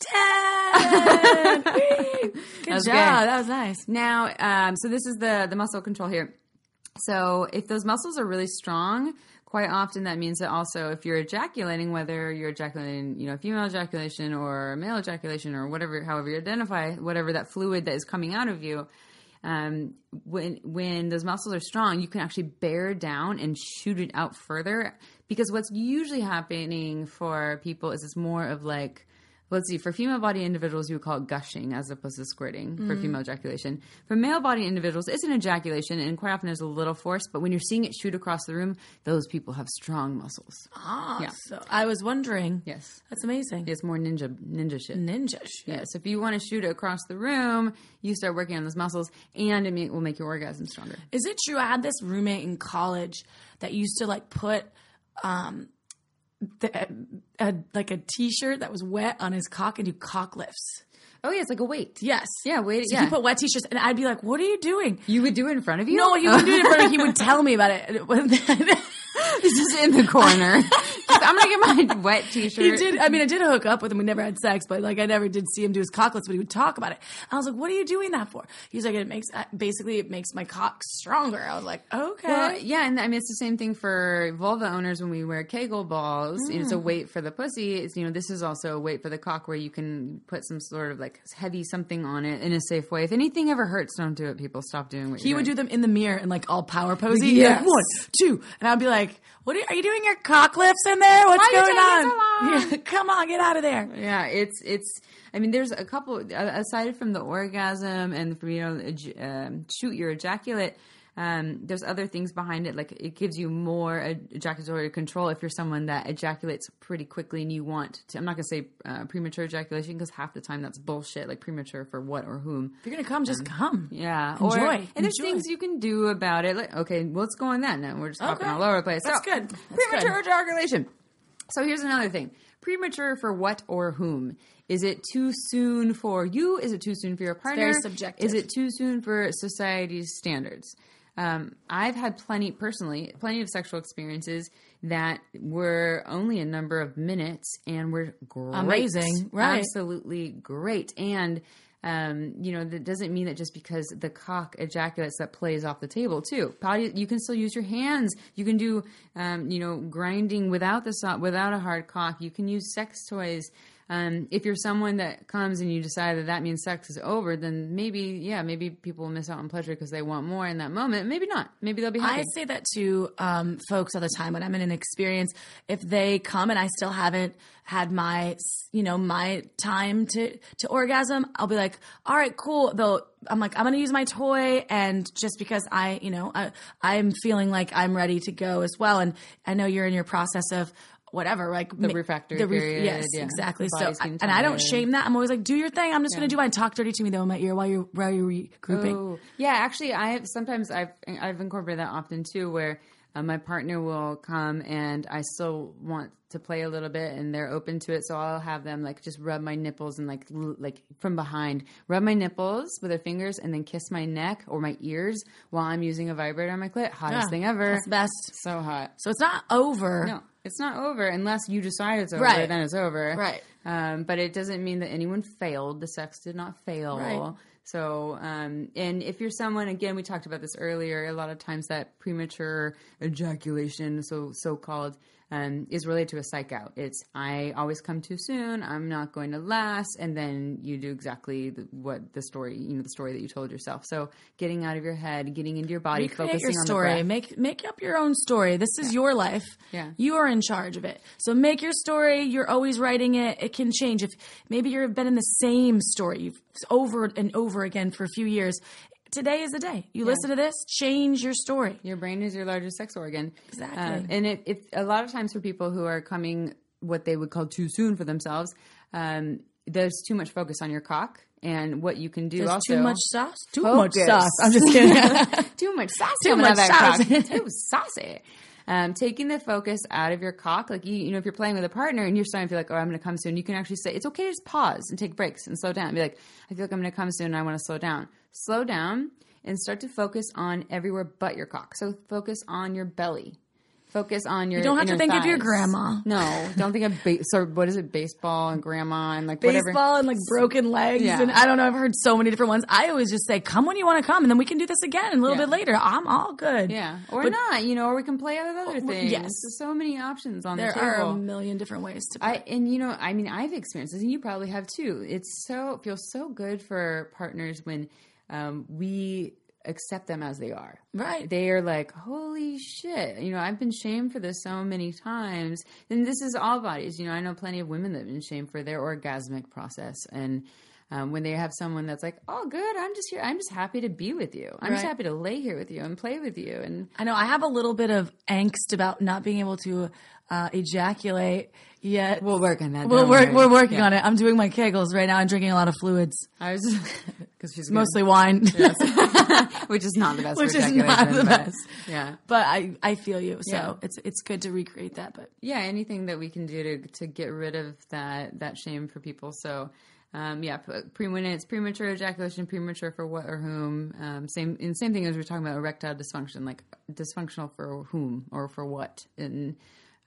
[SPEAKER 2] Ten. Good
[SPEAKER 1] was
[SPEAKER 2] job.
[SPEAKER 1] good.
[SPEAKER 2] That was nice.
[SPEAKER 1] Now, um, so this is the the muscle control here. So if those muscles are really strong, quite often that means that also if you're ejaculating, whether you're ejaculating, you know, female ejaculation or male ejaculation or whatever, however you identify, whatever that fluid that is coming out of you, um, when when those muscles are strong, you can actually bear down and shoot it out further. Because what's usually happening for people is it's more of like let's see, for female body individuals, you would call it gushing as opposed to squirting for female ejaculation. For male body individuals, it's an ejaculation, and quite often there's a little force, but when you're seeing it shoot across the room, those people have strong muscles.
[SPEAKER 2] Ah,
[SPEAKER 1] Yeah.
[SPEAKER 2] so I was wondering.
[SPEAKER 1] Yes.
[SPEAKER 2] That's amazing.
[SPEAKER 1] It's more ninja ninja shit.
[SPEAKER 2] Ninja shit.
[SPEAKER 1] Yeah, so if you want to shoot it across the room, you start working on those muscles, and it will make your orgasm stronger.
[SPEAKER 2] Is it true? I had this roommate in college that used to like put um the, a, like a t-shirt that was wet on his cock and do cock lifts.
[SPEAKER 1] Oh yeah, it's like a weight.
[SPEAKER 2] Yes.
[SPEAKER 1] Yeah, wait.
[SPEAKER 2] So
[SPEAKER 1] yeah,
[SPEAKER 2] he put wet t-shirts and I'd be like, "What are you doing?"
[SPEAKER 1] you would do it in front of you.
[SPEAKER 2] No, he wouldn't do it in front of. He would tell me about it.
[SPEAKER 1] He's just in the corner. Just, I'm gonna get my wet T-shirt.
[SPEAKER 2] He did. I mean, I did hook up with him. We never had sex, but like I never did see him do his cocklets. But he would talk about it. I was like, "What are you doing that for?" He's like, "It makes uh, basically it makes my cock stronger." I was like, "Okay."
[SPEAKER 1] Well, yeah, and I mean it's the same thing for vulva owners when we wear Kegel balls. You know, it's a
[SPEAKER 2] Mm.
[SPEAKER 1] weight for the pussy. It's you know this is also a weight for the cock where you can put some sort of like heavy something on it in a safe way. If anything ever hurts, don't do it. People stop doing what
[SPEAKER 2] he would do them in the mirror and like all power. He'd
[SPEAKER 1] Yes.
[SPEAKER 2] Like, One, two, and I'd be like, "What are you, are you doing? Your cock lifts in there? What's
[SPEAKER 1] Why
[SPEAKER 2] going on?
[SPEAKER 1] so?
[SPEAKER 2] Yeah, come on, get out of there."
[SPEAKER 1] Yeah, it's it's. I mean, there's a couple aside from the orgasm and from you know um, shoot your ejaculate. Um, there's other things behind it, like it gives you more ejaculatory control if you're someone that ejaculates pretty quickly and you want to. I'm not gonna say uh, premature ejaculation because half the time that's bullshit. Like premature for what or whom?
[SPEAKER 2] If you're gonna come, just come.
[SPEAKER 1] Yeah,
[SPEAKER 2] Enjoy.
[SPEAKER 1] Or, and there's
[SPEAKER 2] Enjoy.
[SPEAKER 1] things you can do about it. Like, okay, well, let's go on that now. We're just hopping
[SPEAKER 2] Okay.
[SPEAKER 1] all over the place.
[SPEAKER 2] That's
[SPEAKER 1] So,
[SPEAKER 2] good. That's
[SPEAKER 1] premature
[SPEAKER 2] good.
[SPEAKER 1] ejaculation. So here's another thing: premature for what or whom? Is it too soon for you? Is it too soon for your partner?
[SPEAKER 2] very subjective.
[SPEAKER 1] Is it too soon for society's standards? Um, I've had plenty, personally, plenty of sexual experiences that were only a number of minutes and were great.
[SPEAKER 2] Amazing, right.
[SPEAKER 1] Absolutely great. And um, you know, that doesn't mean that just because the cock ejaculates that plays off the table too. Potty, you can still use your hands. You can do, um, you know, grinding without the without a hard cock. You can use sex toys. Um, if you're someone that comes and you decide that that means sex is over, then maybe, yeah, maybe people will miss out on pleasure because they want more in that moment. Maybe not. Maybe they'll be happy.
[SPEAKER 2] I say that to um, folks all the time when I'm in an experience. If they come and I still haven't had my, you know, my time to to orgasm, I'll be like, all right, cool. Though I'm like, I'm gonna use my toy, and just because I, you know, I, I'm feeling like I'm ready to go as well, and I know you're in your process of. Whatever, like the
[SPEAKER 1] refractory the period,
[SPEAKER 2] yes,
[SPEAKER 1] yeah.
[SPEAKER 2] exactly. So, I- and I don't shame that. I'm always like, do your thing. I'm just gonna do mine. Talk dirty to me though in my ear while you're while you're regrouping.
[SPEAKER 1] Oh, yeah. Actually, I have sometimes I've I've incorporated that often too, where uh, my partner will come and I still want to play a little bit, and they're open to it. So I'll have them like just rub my nipples and like l- like from behind, rub my nipples with their fingers, and then kiss my neck or my ears while I'm using a vibrator on my clit. Hottest
[SPEAKER 2] Yeah,
[SPEAKER 1] thing ever.
[SPEAKER 2] That's best.
[SPEAKER 1] So hot.
[SPEAKER 2] So it's not over.
[SPEAKER 1] No, it's not over unless you decide it's over.
[SPEAKER 2] Right.
[SPEAKER 1] Then it's over.
[SPEAKER 2] Right.
[SPEAKER 1] Um, but it doesn't mean that anyone failed. The sex did not fail.
[SPEAKER 2] Right.
[SPEAKER 1] So, um, and if you're someone, again, we talked about this earlier. A lot of times that premature ejaculation, so so called, um, is related to a psych out. It's I always come too soon. I'm not going to last, and then you do exactly the, what the story, you know, the story that you told yourself. So, getting out of your head, getting into your body,
[SPEAKER 2] Recreate
[SPEAKER 1] focusing
[SPEAKER 2] your
[SPEAKER 1] on
[SPEAKER 2] story. Make make up your own story. This is your life.
[SPEAKER 1] Yeah.
[SPEAKER 2] You are in charge of it. So make your story. You're always writing it. It can change. If maybe you've been in the same story over and over again for a few years, today is the day. You listen to this, change your story.
[SPEAKER 1] Your brain is your largest sex organ.
[SPEAKER 2] Exactly.
[SPEAKER 1] Um, and it, it, a lot of times for people who are coming what they would call too soon for themselves, um, there's too much focus on your cock. And what you can do
[SPEAKER 2] There's
[SPEAKER 1] also
[SPEAKER 2] too much sauce. Too
[SPEAKER 1] Focus.
[SPEAKER 2] much sauce. I'm just kidding.
[SPEAKER 1] too much sauce.
[SPEAKER 2] Too much sauce.
[SPEAKER 1] cock. too saucy. Um, taking the focus out of your cock, like you, you know, if you're playing with a partner and you're starting to feel like, oh, I'm going to come soon, you can actually say it's okay to just pause and take breaks and slow down. And Be like, I feel like I'm going to come soon and I want to slow down. Slow down and start to focus on everywhere but your cock. So focus on your belly. Focus on your.
[SPEAKER 2] You don't have to think of your grandma.
[SPEAKER 1] No, don't think of ba- so. What is it? Baseball and grandma and like whatever.
[SPEAKER 2] Baseball and like broken legs,
[SPEAKER 1] Yeah.
[SPEAKER 2] and I don't know. I've heard so many different ones. I always just say, "Come when you want to come, and then we can do this again a little
[SPEAKER 1] Yeah.
[SPEAKER 2] bit later." I'm all good.
[SPEAKER 1] Yeah, or
[SPEAKER 2] But-
[SPEAKER 1] not, you know, or we can play with other things.
[SPEAKER 2] yes.
[SPEAKER 1] There's so many options on
[SPEAKER 2] There
[SPEAKER 1] the
[SPEAKER 2] are a million different ways to.
[SPEAKER 1] I and you know, I mean, I've experienced this, and you probably have too. It's so it feels so good for partners when um, we accept them as they are.
[SPEAKER 2] Right.
[SPEAKER 1] They are like, holy shit. You know, I've been shamed for this so many times, and this is all bodies. You know, I know plenty of women that have been shamed for their orgasmic process, and. Um, when they have someone that's like, "Oh, good, I'm just here. I'm just happy to be with you. I'm just happy to lay here with you and play with you." And
[SPEAKER 2] I know I have a little bit of angst about not being able to uh, ejaculate yet.
[SPEAKER 1] we'll work on that.
[SPEAKER 2] We'll work,
[SPEAKER 1] worry.
[SPEAKER 2] we're working
[SPEAKER 1] Yeah.
[SPEAKER 2] on it. I'm doing my kegels right now. I'm drinking a lot of fluids,
[SPEAKER 1] I was because she's
[SPEAKER 2] mostly wine.
[SPEAKER 1] which is not the best.
[SPEAKER 2] Which is not the
[SPEAKER 1] but-
[SPEAKER 2] best.
[SPEAKER 1] Yeah,
[SPEAKER 2] but I, I feel you. So
[SPEAKER 1] Yeah.
[SPEAKER 2] it's it's good to recreate that. But
[SPEAKER 1] yeah. Anything that we can do to to get rid of that that shame for people. So. Um, yeah, pre when it's premature ejaculation, premature for what or whom. Um, same and same thing as we're talking about erectile dysfunction, like dysfunctional for whom or for what, and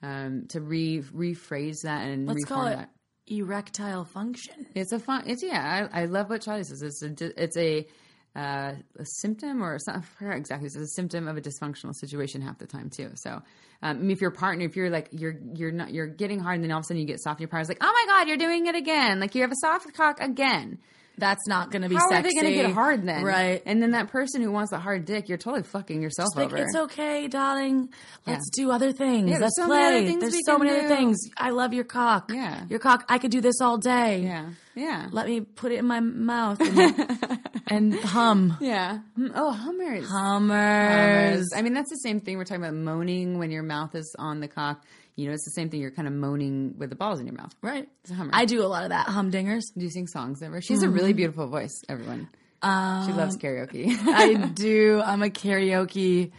[SPEAKER 1] um, to re rephrase that and
[SPEAKER 2] let's call
[SPEAKER 1] reform
[SPEAKER 2] it
[SPEAKER 1] that.
[SPEAKER 2] Erectile function.
[SPEAKER 1] It's a fun. It's yeah. I, I love what Charlie says. It's a it's a, uh, a symptom or something. I forgot exactly. It's a symptom of a dysfunctional situation half the time too. So, um, if your partner, if you're like you're you're not you're getting hard, and then all of a sudden you get soft, and your partner's like, oh my god, you're doing it again. Like you have a soft cock again.
[SPEAKER 2] That's not going to be
[SPEAKER 1] How
[SPEAKER 2] sexy.
[SPEAKER 1] are they going to get hard then?
[SPEAKER 2] Right.
[SPEAKER 1] And then that person who wants the hard dick, you're totally fucking yourself
[SPEAKER 2] Like
[SPEAKER 1] over.
[SPEAKER 2] it's okay, darling. Let's do other things.
[SPEAKER 1] Yeah,
[SPEAKER 2] Let's
[SPEAKER 1] so
[SPEAKER 2] play.
[SPEAKER 1] things
[SPEAKER 2] There's so many other things. I love your cock.
[SPEAKER 1] Yeah.
[SPEAKER 2] your cock. I could do this all day.
[SPEAKER 1] yeah. Yeah.
[SPEAKER 2] Let me put it in my mouth and, and hum.
[SPEAKER 1] yeah. Mm, Oh, hummers.
[SPEAKER 2] Hummers.
[SPEAKER 1] I mean, that's the same thing. We're talking about moaning when your mouth is on the cock. You know, it's the same thing. You're kind of moaning with the balls in your mouth.
[SPEAKER 2] Right.
[SPEAKER 1] It's a hummer.
[SPEAKER 2] I do a lot of that. Humdingers.
[SPEAKER 1] Do you sing songs ever? She's a really beautiful voice, everyone. she loves karaoke.
[SPEAKER 2] I do. I'm a karaoke.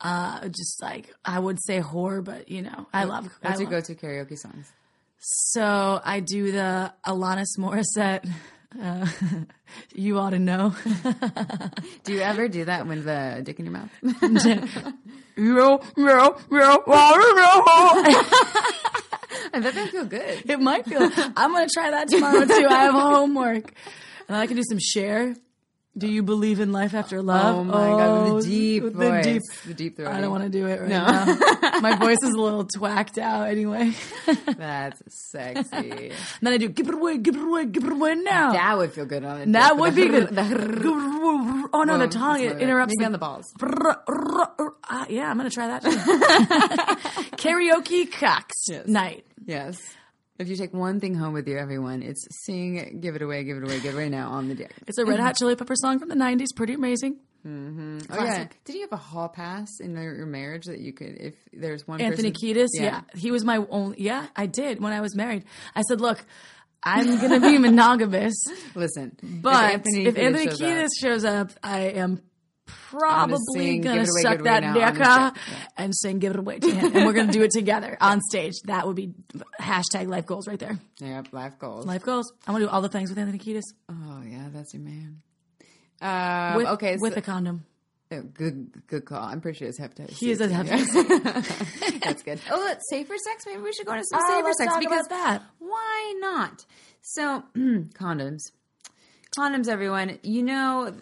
[SPEAKER 2] Uh, just like I would say whore, but you know, I love. I
[SPEAKER 1] What's your
[SPEAKER 2] love-
[SPEAKER 1] go-to karaoke songs?
[SPEAKER 2] So I do the Alanis Morissette. Uh, you ought to know.
[SPEAKER 1] Do you ever do that with the dick in your mouth? I bet that feel good.
[SPEAKER 2] It might feel. I'm gonna try that tomorrow too. I have homework, and I can do some Cher. Do you believe in life after love?
[SPEAKER 1] Oh my god, the deep
[SPEAKER 2] with
[SPEAKER 1] voice.
[SPEAKER 2] the deep.
[SPEAKER 1] The deep throat.
[SPEAKER 2] I don't want to do it right
[SPEAKER 1] No.
[SPEAKER 2] now. My voice is a little twacked out anyway.
[SPEAKER 1] That's sexy.
[SPEAKER 2] then I do give it away, give it away, give it away now.
[SPEAKER 1] that would feel good on a
[SPEAKER 2] That would be good.
[SPEAKER 1] The-
[SPEAKER 2] oh no, the tongue it interrupts. The-
[SPEAKER 1] on the balls.
[SPEAKER 2] Ah, yeah, I'm gonna try that. Karaoke cocks
[SPEAKER 1] Yes.
[SPEAKER 2] night.
[SPEAKER 1] Yes. If you take one thing home with you, everyone, it's sing "Give It Away, Give It Away, Give It Away" now on the dick.
[SPEAKER 2] It's a Red Hot Chili Pepper song from the '90s. Pretty amazing. Mm-hmm.
[SPEAKER 1] Oh yeah.
[SPEAKER 2] Classic.
[SPEAKER 1] Did you have a hall pass in your marriage that you could, if there's one
[SPEAKER 2] Anthony
[SPEAKER 1] person,
[SPEAKER 2] Kiedis, yeah. he was my only. Yeah, I did when I was married. I said, "Look, I'm gonna be monogamous,
[SPEAKER 1] Listen,
[SPEAKER 2] but if Anthony,
[SPEAKER 1] Kiedis
[SPEAKER 2] Kiedis,
[SPEAKER 1] shows up-
[SPEAKER 2] shows up, I am probably gonna,
[SPEAKER 1] Away,
[SPEAKER 2] suck
[SPEAKER 1] Give
[SPEAKER 2] that dick
[SPEAKER 1] on the
[SPEAKER 2] out
[SPEAKER 1] dick. Yeah.
[SPEAKER 2] and sing "Give It Away" to him, and we're gonna do it together on stage. That would be hashtag life goals right there.
[SPEAKER 1] Yep, life goals.
[SPEAKER 2] Life goals. I'm gonna do all the things with Anthony Kiedis
[SPEAKER 1] Oh yeah, that's your man. Um,
[SPEAKER 2] with,
[SPEAKER 1] okay,
[SPEAKER 2] with
[SPEAKER 1] so-
[SPEAKER 2] a condom.
[SPEAKER 1] oh, good good call. I'm pretty sure it's hepatitis.
[SPEAKER 2] He is a hepatitis.
[SPEAKER 1] That's good. Oh, safer sex. Maybe we should go into some
[SPEAKER 2] Oh,
[SPEAKER 1] safer sex because
[SPEAKER 2] about that.
[SPEAKER 1] why not? So, condoms. Condoms, everyone. You know,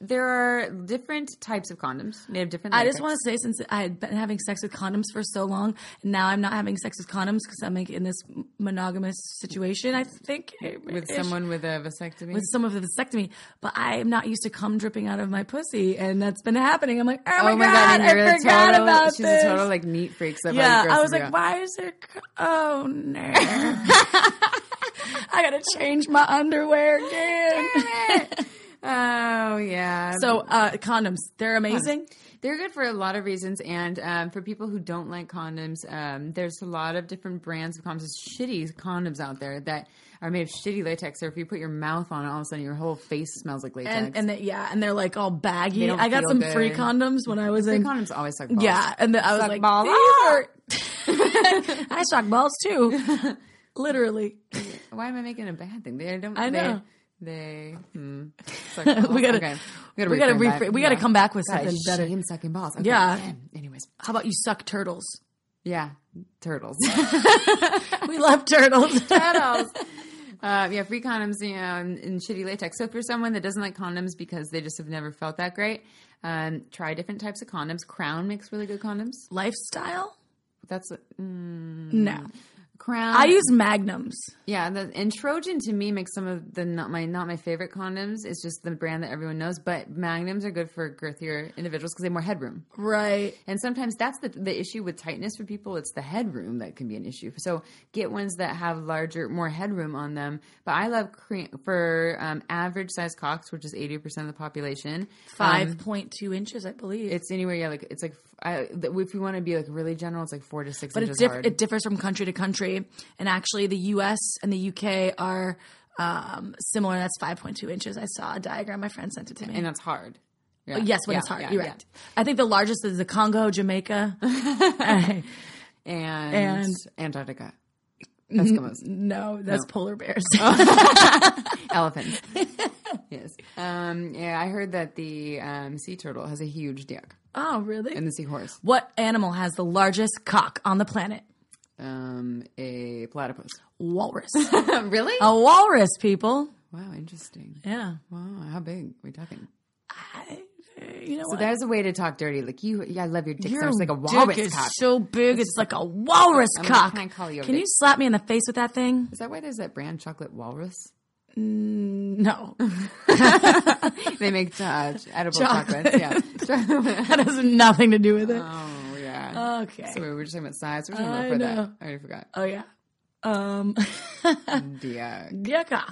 [SPEAKER 1] there are different types of condoms. They have different.
[SPEAKER 2] I just want to say, since I had been having sex with condoms for so long, and now I'm not having sex with condoms because I'm like in this monogamous situation. I think eh,
[SPEAKER 1] with
[SPEAKER 2] ish,
[SPEAKER 1] someone with a vasectomy.
[SPEAKER 2] with some of the vasectomy, but I am not used to cum dripping out of my pussy, and that's been happening. I'm like, oh,
[SPEAKER 1] oh my god!
[SPEAKER 2] god,
[SPEAKER 1] And you're
[SPEAKER 2] forgot
[SPEAKER 1] total.
[SPEAKER 2] about
[SPEAKER 1] she's
[SPEAKER 2] this.
[SPEAKER 1] a total like neat freak. So that
[SPEAKER 2] yeah, I was like,
[SPEAKER 1] out.
[SPEAKER 2] why is there? c- Oh no! I gotta change my underwear again.
[SPEAKER 1] Oh yeah.
[SPEAKER 2] so uh, condoms, they're amazing.
[SPEAKER 1] They're good for a lot of reasons, and um, for people who don't like condoms, um, there's a lot of different brands of condoms. Shitty condoms out there that are made of shitty latex. So if you put your mouth on it, all of a sudden your whole face smells like latex.
[SPEAKER 2] And and they, yeah, and they're like all baggy. I got some
[SPEAKER 1] good.
[SPEAKER 2] free condoms when I was
[SPEAKER 1] Free
[SPEAKER 2] in
[SPEAKER 1] condoms always suck balls.
[SPEAKER 2] Yeah, and then I was
[SPEAKER 1] Suck
[SPEAKER 2] like,
[SPEAKER 1] balls.
[SPEAKER 2] these
[SPEAKER 1] Ah!
[SPEAKER 2] are. I suck balls too, literally.
[SPEAKER 1] Why am I making a bad thing? They don't.
[SPEAKER 2] I know.
[SPEAKER 1] They, they hmm.
[SPEAKER 2] we gotta,
[SPEAKER 1] okay.
[SPEAKER 2] we gotta,
[SPEAKER 1] reframe
[SPEAKER 2] refra-
[SPEAKER 1] that.
[SPEAKER 2] we gotta
[SPEAKER 1] Yeah.
[SPEAKER 2] come back with
[SPEAKER 1] God,
[SPEAKER 2] something better.
[SPEAKER 1] shame sucking balls. Okay.
[SPEAKER 2] Yeah.
[SPEAKER 1] man. Anyways,
[SPEAKER 2] How about you suck turtles?
[SPEAKER 1] Yeah, turtles.
[SPEAKER 2] We love turtles.
[SPEAKER 1] turtles. Uh, yeah, free condoms, you know, in, in shitty latex. So for someone that doesn't like condoms because they just have never felt that great, um, try different types of condoms. Crown makes really good condoms.
[SPEAKER 2] Lifestyle?
[SPEAKER 1] That's mm,
[SPEAKER 2] No.
[SPEAKER 1] Crown.
[SPEAKER 2] I use magnums.
[SPEAKER 1] yeah, the, and Trojan to me makes some of the not my not my favorite condoms. It's just the brand that everyone knows. But Magnums are good for girthier individuals because they have more headroom.
[SPEAKER 2] Right.
[SPEAKER 1] And sometimes that's the the issue with tightness for people. It's the headroom that can be an issue. So get ones that have larger, more headroom on them. But I love cre- for um, average size cocks, which is eighty percent of the population. um,
[SPEAKER 2] 5.2 inches, I believe.
[SPEAKER 1] it's anywhere, yeah. Like it's like I, if you want to be like really general, it's like four to six
[SPEAKER 2] but
[SPEAKER 1] inches
[SPEAKER 2] it's diff-
[SPEAKER 1] hard.
[SPEAKER 2] it differs from country to country. And actually, the US and the UK are um, similar. That's 5.2 inches. I saw a diagram. My friend sent it to me.
[SPEAKER 1] and that's hard. Yeah.
[SPEAKER 2] yes, when
[SPEAKER 1] Yeah,
[SPEAKER 2] it's hard.
[SPEAKER 1] yeah,
[SPEAKER 2] You're right. I think the largest is the Congo, Jamaica.
[SPEAKER 1] And,
[SPEAKER 2] And-
[SPEAKER 1] Antarctica. Eskimos.
[SPEAKER 2] no, that's polar bears.
[SPEAKER 1] Elephants. yes. Um, yeah, I heard that the um, sea turtle has a huge dick,
[SPEAKER 2] oh, really?
[SPEAKER 1] and the seahorse,
[SPEAKER 2] what animal has the largest cock on the planet?
[SPEAKER 1] um, a platypus.
[SPEAKER 2] Walrus.
[SPEAKER 1] really?
[SPEAKER 2] a walrus, people.
[SPEAKER 1] Wow, interesting.
[SPEAKER 2] Yeah.
[SPEAKER 1] Wow, how big are we talking?
[SPEAKER 2] I, you know
[SPEAKER 1] So
[SPEAKER 2] what?
[SPEAKER 1] there's a way to talk dirty. Like you, yeah, I love your dick.
[SPEAKER 2] Your
[SPEAKER 1] Sounds like a walrus dick
[SPEAKER 2] is
[SPEAKER 1] cock.
[SPEAKER 2] so big, it's like a walrus
[SPEAKER 1] I'm
[SPEAKER 2] cock.
[SPEAKER 1] Can I call you
[SPEAKER 2] Can you slap me in the face with that thing?
[SPEAKER 1] Is that why there's that brand chocolate walrus?
[SPEAKER 2] No,
[SPEAKER 1] They make uh, edible
[SPEAKER 2] Chocolate.
[SPEAKER 1] chocolates. Yeah.
[SPEAKER 2] that has nothing to do with it.
[SPEAKER 1] oh yeah.
[SPEAKER 2] Okay.
[SPEAKER 1] So we were just talking about size. We're talking about
[SPEAKER 2] I
[SPEAKER 1] for
[SPEAKER 2] know.
[SPEAKER 1] that. I already forgot.
[SPEAKER 2] Oh yeah. Um.
[SPEAKER 1] Yeah.
[SPEAKER 2] yeah.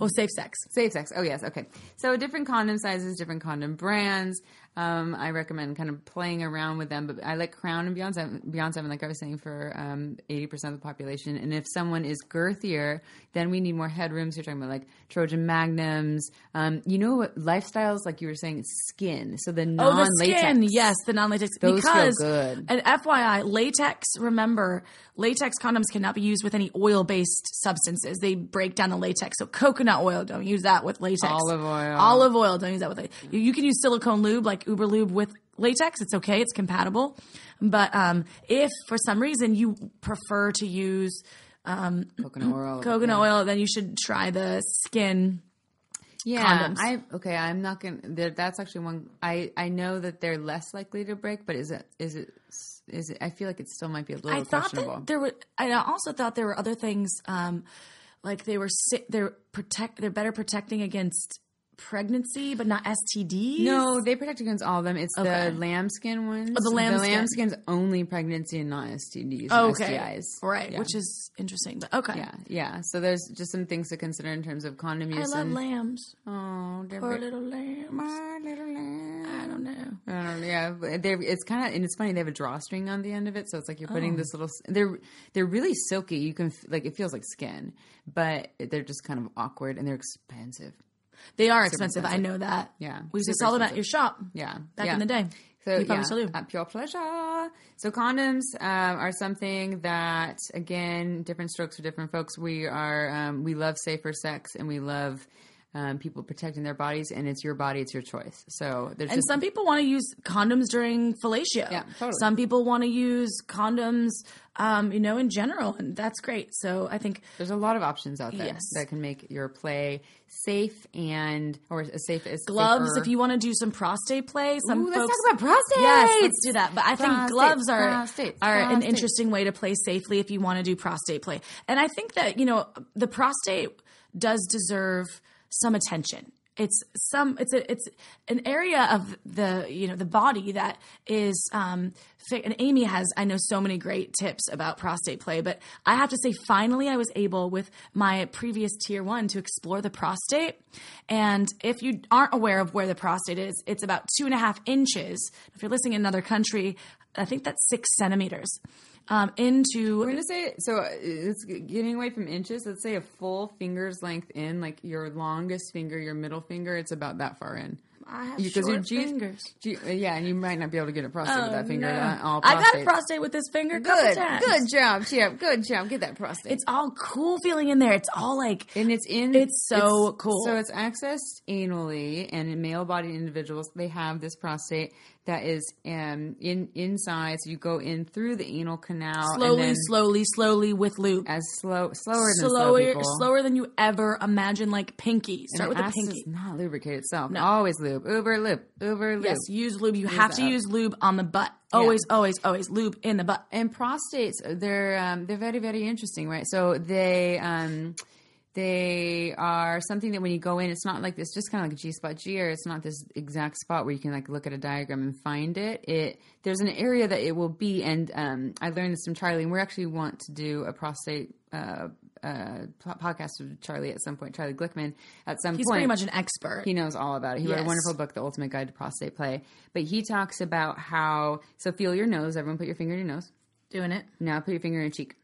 [SPEAKER 2] Oh, safe sex.
[SPEAKER 1] Safe sex. Oh yes. Okay. So different condom sizes, different condom brands. Um, I recommend kind of playing around with them, but I like Crown and Beyonce. Beyond Seven, like I was saying, for um, eighty percent of the population. And if someone is girthier, then we need more headrooms. You're talking about like Trojan Magnums. Um, you know what? Lifestyles, like you were saying, skin. So the
[SPEAKER 2] Oh,
[SPEAKER 1] non-latex.
[SPEAKER 2] Oh, the skin. Yes, the non-latex.
[SPEAKER 1] Those feel
[SPEAKER 2] because,
[SPEAKER 1] good.
[SPEAKER 2] And FYI, latex. Remember, latex condoms cannot be used with any oil-based substances. They break down the latex. So coconut oil, don't use that with latex.
[SPEAKER 1] Olive oil.
[SPEAKER 2] Olive oil, don't use that with latex. You, you can use silicone lube like Uber Lube with latex. It's okay. It's compatible. But um, if for some reason you prefer to use
[SPEAKER 1] Coconut oil.
[SPEAKER 2] coconut oil, then you should try the skin.
[SPEAKER 1] Yeah,
[SPEAKER 2] condoms.
[SPEAKER 1] I okay. I'm not gonna. That's actually one. I I know that they're less likely to break, but is it is it is it? I feel like it still might be a little
[SPEAKER 2] I thought that there were. I also thought there were other things, um, like they were they're protect. They're better protecting against pregnancy, but not STDs.
[SPEAKER 1] no, they protect against all of them. It's
[SPEAKER 2] Okay.
[SPEAKER 1] the lambskin ones.
[SPEAKER 2] Oh, the lambskin.
[SPEAKER 1] lambskin's only pregnancy and not STDs. and
[SPEAKER 2] okay,
[SPEAKER 1] STIs.
[SPEAKER 2] right,
[SPEAKER 1] Yeah.
[SPEAKER 2] which is interesting. But okay,
[SPEAKER 1] Yeah, yeah. So there's just some things to consider in terms of condom
[SPEAKER 2] I
[SPEAKER 1] use.
[SPEAKER 2] love
[SPEAKER 1] and,
[SPEAKER 2] lambs.
[SPEAKER 1] Oh, they're
[SPEAKER 2] Poor little lambs.
[SPEAKER 1] my little lamb.
[SPEAKER 2] I don't know.
[SPEAKER 1] I don't know. Yeah, they're, it's kind of and it's funny. They have a drawstring on the end of it, so it's like you're
[SPEAKER 2] Oh.
[SPEAKER 1] putting this little. They're they're really silky. You can like it feels like skin, but they're just kind of awkward and they're expensive.
[SPEAKER 2] They are expensive. I know that.
[SPEAKER 1] Yeah,
[SPEAKER 2] we used to sell them at your shop.
[SPEAKER 1] Yeah,
[SPEAKER 2] back
[SPEAKER 1] yeah.
[SPEAKER 2] in the day.
[SPEAKER 1] So
[SPEAKER 2] You probably
[SPEAKER 1] yeah,
[SPEAKER 2] still do.
[SPEAKER 1] at pure pleasure. So condoms um, are something that again, different strokes for different folks. We are um, we love safer sex and we love um, people protecting their bodies, and it's your body, it's your choice. So there's
[SPEAKER 2] And
[SPEAKER 1] just
[SPEAKER 2] some people want to use condoms during fellatio.
[SPEAKER 1] Yeah, totally.
[SPEAKER 2] Some people want to use condoms, um, you know, in general, and that's great. So I think
[SPEAKER 1] There's a lot of options out there
[SPEAKER 2] Yes.
[SPEAKER 1] that can make your play safe and or as safe as
[SPEAKER 2] gloves.
[SPEAKER 1] safer.
[SPEAKER 2] If you want to do some prostate play, some
[SPEAKER 1] Ooh, let's talk about prostate.
[SPEAKER 2] Yes, let's do that. But I think
[SPEAKER 1] Prostate,
[SPEAKER 2] gloves are
[SPEAKER 1] prostate,
[SPEAKER 2] are an interesting way to play safely if you want to do prostate play. And I think that you know the prostate does deserve some attention. It's some it's a it's an area of the you know the body that is um and Amy has I know so many great tips about prostate play but I have to say finally I was able with my previous tier 1 to explore the prostate. And if you aren't aware of where the prostate is it's about two and a half inches. If you're listening in another country I think that's six centimeters um, into
[SPEAKER 1] We're gonna say so. uh, It's getting away from inches. Let's say a full finger's length in, like your longest finger, your middle finger. It's about that far in.
[SPEAKER 2] I have
[SPEAKER 1] your
[SPEAKER 2] short
[SPEAKER 1] G-
[SPEAKER 2] fingers.
[SPEAKER 1] G- uh, yeah, and you might not be able to get a prostate with that finger.
[SPEAKER 2] Oh, no.
[SPEAKER 1] All
[SPEAKER 2] I got a prostate with this finger
[SPEAKER 1] Good,
[SPEAKER 2] times.
[SPEAKER 1] good job, Chip. Good job. Get that prostate.
[SPEAKER 2] It's all cool feeling in there. It's all like
[SPEAKER 1] and it's in.
[SPEAKER 2] It's so cool.
[SPEAKER 1] So it's accessed anally, and in male-bodied individuals, they have this prostate. That is um, in inside. So you go in through the anal canal and
[SPEAKER 2] Slowly,
[SPEAKER 1] then
[SPEAKER 2] slowly, slowly with lube.
[SPEAKER 1] as slow slower than slow
[SPEAKER 2] Slower,
[SPEAKER 1] people.
[SPEAKER 2] slower than you ever imagine. Like pinky. Start with
[SPEAKER 1] the
[SPEAKER 2] pinky.
[SPEAKER 1] not lubricate itself. No. Always lube. Uber lube. Uber lube.
[SPEAKER 2] Yes, use lube. You have to
[SPEAKER 1] that.
[SPEAKER 2] use lube on the butt. Always, always, always lube in the butt.
[SPEAKER 1] and prostates they're um, they're very very interesting right so they um, they are something that when you go in it's not like this just kind of like a g spot g or it's not this exact spot where you can like look at a diagram and find it it there's an area that it will be and um, i learned this from charlie and we actually want to do a prostate uh, uh, podcast with charlie at some point charlie glickman at some
[SPEAKER 2] He's
[SPEAKER 1] point He's
[SPEAKER 2] pretty much an expert.
[SPEAKER 1] he knows all about it. He wrote a wonderful book, The Ultimate Guide to Prostate Play. But he talks about how so feel your nose. Everyone, put your finger in your nose.
[SPEAKER 2] Doing it.
[SPEAKER 1] Now put your finger in your cheek.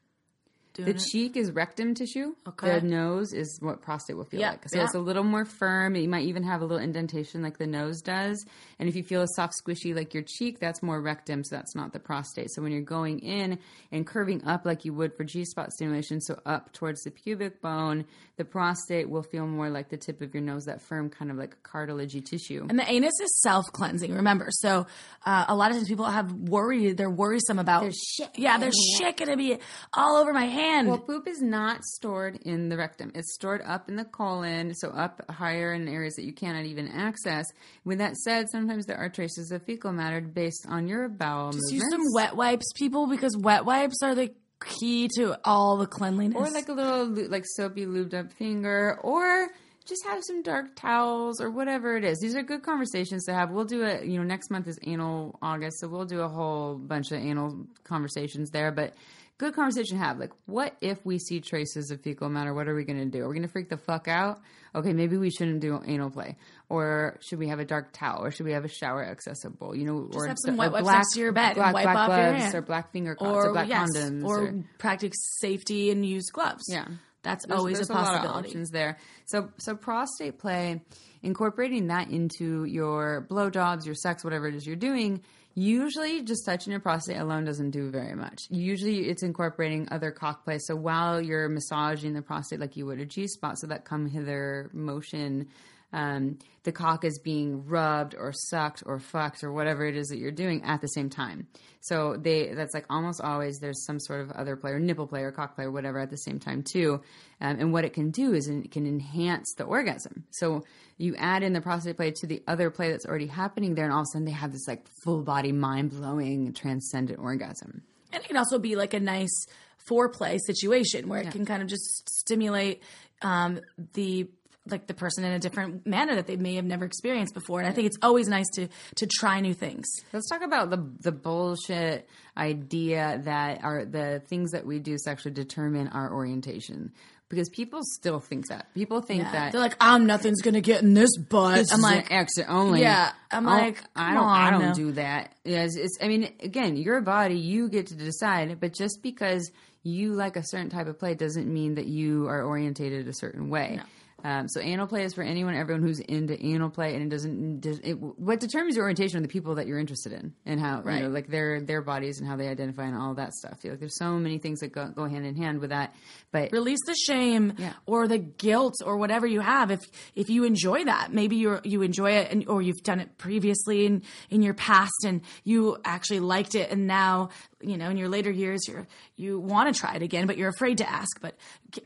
[SPEAKER 1] The
[SPEAKER 2] it.
[SPEAKER 1] cheek is rectum tissue.
[SPEAKER 2] Okay.
[SPEAKER 1] The nose is what prostate will feel
[SPEAKER 2] Yeah,
[SPEAKER 1] like. So
[SPEAKER 2] yeah.
[SPEAKER 1] it's a little more firm. You might even have a little indentation like the nose does. And if you feel a soft squishy like your cheek, that's more rectum, so that's not the prostate. So when you're going in and curving up like you would for G spot stimulation, so up towards the pubic bone, the prostate will feel more like the tip of your nose, that firm kind of like cartilagey tissue.
[SPEAKER 2] And the anus is self cleansing. Remember, so uh, a lot of times people have worry. They're worrisome about
[SPEAKER 1] There's shit
[SPEAKER 2] Yeah, there's shit gonna be all over my hand.
[SPEAKER 1] Well, poop is not stored in the rectum. It's stored up in the colon, so up higher in areas that you cannot even access. With that said, sometimes there are traces of fecal matter based on your bowel
[SPEAKER 2] Just
[SPEAKER 1] movements.
[SPEAKER 2] use some wet wipes, people, because wet wipes are the key to all the cleanliness.
[SPEAKER 1] or like a little like soapy lubed up finger or just have some dark towels or whatever it is these are good conversations to have we'll do a you know next month is anal august so we'll do a whole bunch of anal conversations there but good conversation to have like what if we see traces of fecal matter what are we going to do are we going to freak the fuck out okay maybe we shouldn't do anal play or should we have a dark towel or should we have a shower accessible you know or
[SPEAKER 2] have some
[SPEAKER 1] or
[SPEAKER 2] wet wipes next to your bed
[SPEAKER 1] black,
[SPEAKER 2] wipe
[SPEAKER 1] black
[SPEAKER 2] off your
[SPEAKER 1] gloves
[SPEAKER 2] hand.
[SPEAKER 1] or black finger cloths or,
[SPEAKER 2] or
[SPEAKER 1] black
[SPEAKER 2] yes,
[SPEAKER 1] condoms
[SPEAKER 2] or, practice safety and use gloves.
[SPEAKER 1] Yeah.
[SPEAKER 2] that's
[SPEAKER 1] There's-
[SPEAKER 2] always
[SPEAKER 1] there's
[SPEAKER 2] a
[SPEAKER 1] lot of
[SPEAKER 2] possibility.
[SPEAKER 1] options there. So so prostate play, incorporating that into your blowjobs, your sex, whatever it is you're doing. Usually, just touching your prostate alone doesn't do very much. Usually, it's incorporating other cock play. So while you're massaging the prostate like you would a G spot, so that come hither motion, um, the cock is being rubbed or sucked or fucked or whatever it is that you're doing at the same time. So they that's like almost always there's some sort of other player, nipple player, cock player, whatever at the same time too. Um, and what it can do is it can enhance the orgasm. So you add in the prostate play to the other play that's already happening there, and all of a sudden they have this like full body, mind blowing, transcendent orgasm.
[SPEAKER 2] And it can also be like a nice foreplay situation where it can kind of just stimulate um, the like the person in a different manner that they may have never experienced before. And I think it's always nice to to try new things.
[SPEAKER 1] Let's talk about the the bullshit idea that are the things that we do sexually determine our orientation. Because people still think that. People think that
[SPEAKER 2] They're like, I'm nothing's gonna get in this butt.
[SPEAKER 1] this
[SPEAKER 2] I'm like,
[SPEAKER 1] exit only.
[SPEAKER 2] Yeah, I'm
[SPEAKER 1] Oh,
[SPEAKER 2] like,
[SPEAKER 1] I don't, I don't
[SPEAKER 2] now.
[SPEAKER 1] do that. Yes, it's. I mean, again, your body, you get to decide. But just because you like a certain type of play doesn't mean that you are orientated a certain way. Um, so anal play is for anyone, everyone who's into anal play, and it doesn't. does- It, what determines your orientation are the people that you're interested in, and how you know,
[SPEAKER 2] Right.
[SPEAKER 1] like their their bodies and how they identify and all that stuff. Like, there's so many things that go, go hand in hand with that. But
[SPEAKER 2] release the shame
[SPEAKER 1] Yeah.
[SPEAKER 2] or the guilt or whatever you have if if you enjoy that maybe you you enjoy it and or you've done it previously in in your past and you actually liked it and now you know in your later years you're you want to try it again but you're afraid to ask. But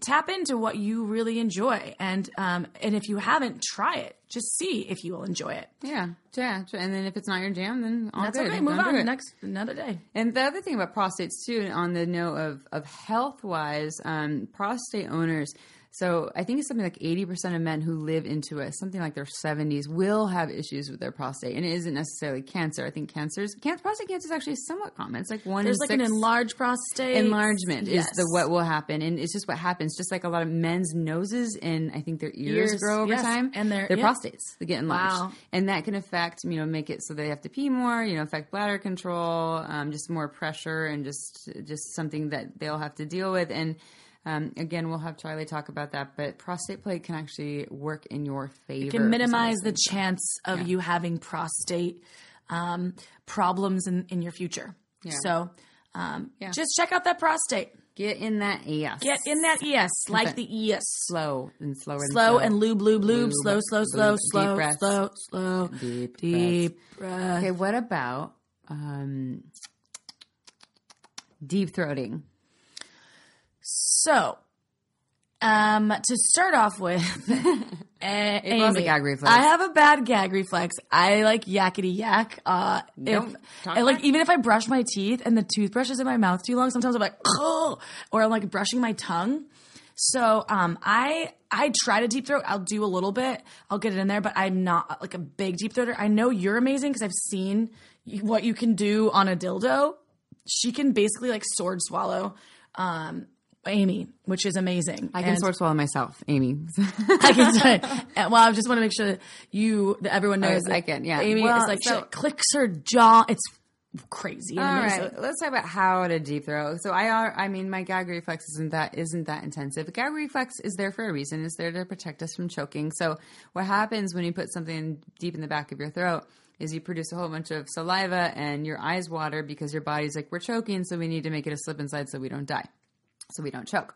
[SPEAKER 2] tap into what you really enjoy. And um and if you haven't try it. Just see if you will enjoy it.
[SPEAKER 1] Yeah, yeah, and then if it's not your jam, then all
[SPEAKER 2] that's
[SPEAKER 1] good.
[SPEAKER 2] okay. Move on
[SPEAKER 1] it.
[SPEAKER 2] next another day.
[SPEAKER 1] And the other thing about prostates too, on the note of of health wise, um, prostate owners. So I think it's something like eighty percent of men who live into it, something like their seventies, will have issues with their prostate, and it isn't necessarily cancer. I think cancers, can, prostate cancer is actually somewhat common. It's like one
[SPEAKER 2] there's
[SPEAKER 1] in
[SPEAKER 2] like an enlarged prostate
[SPEAKER 1] Enlargement
[SPEAKER 2] Yes.
[SPEAKER 1] is the what will happen, and it's just what happens. Just like a lot of men's noses and I think their ears,
[SPEAKER 2] Ears,
[SPEAKER 1] grow over
[SPEAKER 2] yes,
[SPEAKER 1] time,
[SPEAKER 2] and their-
[SPEAKER 1] their
[SPEAKER 2] yeah.
[SPEAKER 1] prostates they get enlarged,
[SPEAKER 2] Wow.
[SPEAKER 1] and that can affect you know make it so they have to pee more, you know, affect bladder control, um, just more pressure, and just just something that they'll have to deal with. And um, again, we'll have Charlie talk about that, but prostate plate can actually work in your favor.
[SPEAKER 2] can minimize the chance of you having prostate um, problems in, in your future. So um,
[SPEAKER 1] Yeah.
[SPEAKER 2] just check out that prostate.
[SPEAKER 1] Get in that ES.
[SPEAKER 2] Get in that ES, like the ES.
[SPEAKER 1] slow and slower. and
[SPEAKER 2] Slow and lube, lube, lube, slow, slow, slow, slow, slow, slow,
[SPEAKER 1] Deep
[SPEAKER 2] deep breath.
[SPEAKER 1] Okay, what about um, deep throating?
[SPEAKER 2] So, um, to start off with, eh,
[SPEAKER 1] April has a gag reflex.
[SPEAKER 2] I have a bad gag reflex. I like yakety yak. Uh, if, like even if I brush my teeth and the toothbrush is in my mouth too long, sometimes I'm like, oh, or I'm like brushing my tongue. So, um, I I try to deep throat. I'll do a little bit. I'll get it in there, but I'm not like a big deep throater. I know you're amazing because I've seen what you can do on a dildo. She can basically like sword swallow. Um, Amy, which is amazing.
[SPEAKER 1] I can
[SPEAKER 2] And-
[SPEAKER 1] sword swallow myself, Amy.
[SPEAKER 2] I can say. Well, I just want to make sure that you, that everyone knows.
[SPEAKER 1] yes,
[SPEAKER 2] that
[SPEAKER 1] I can, yeah.
[SPEAKER 2] Amy
[SPEAKER 1] Well,
[SPEAKER 2] is like
[SPEAKER 1] so-
[SPEAKER 2] she clicks her jaw. It's crazy.
[SPEAKER 1] All right, let's talk about how to deep throat. So I are, I mean, my gag reflex isn't that isn't that intensive. Gag reflex is there for a reason. It's there to protect us from choking. So what happens when you put something deep in the back of your throat is you produce a whole bunch of saliva and your eyes water because your body's like we're choking, so we need to make it a slip inside so we don't die, so we don't choke.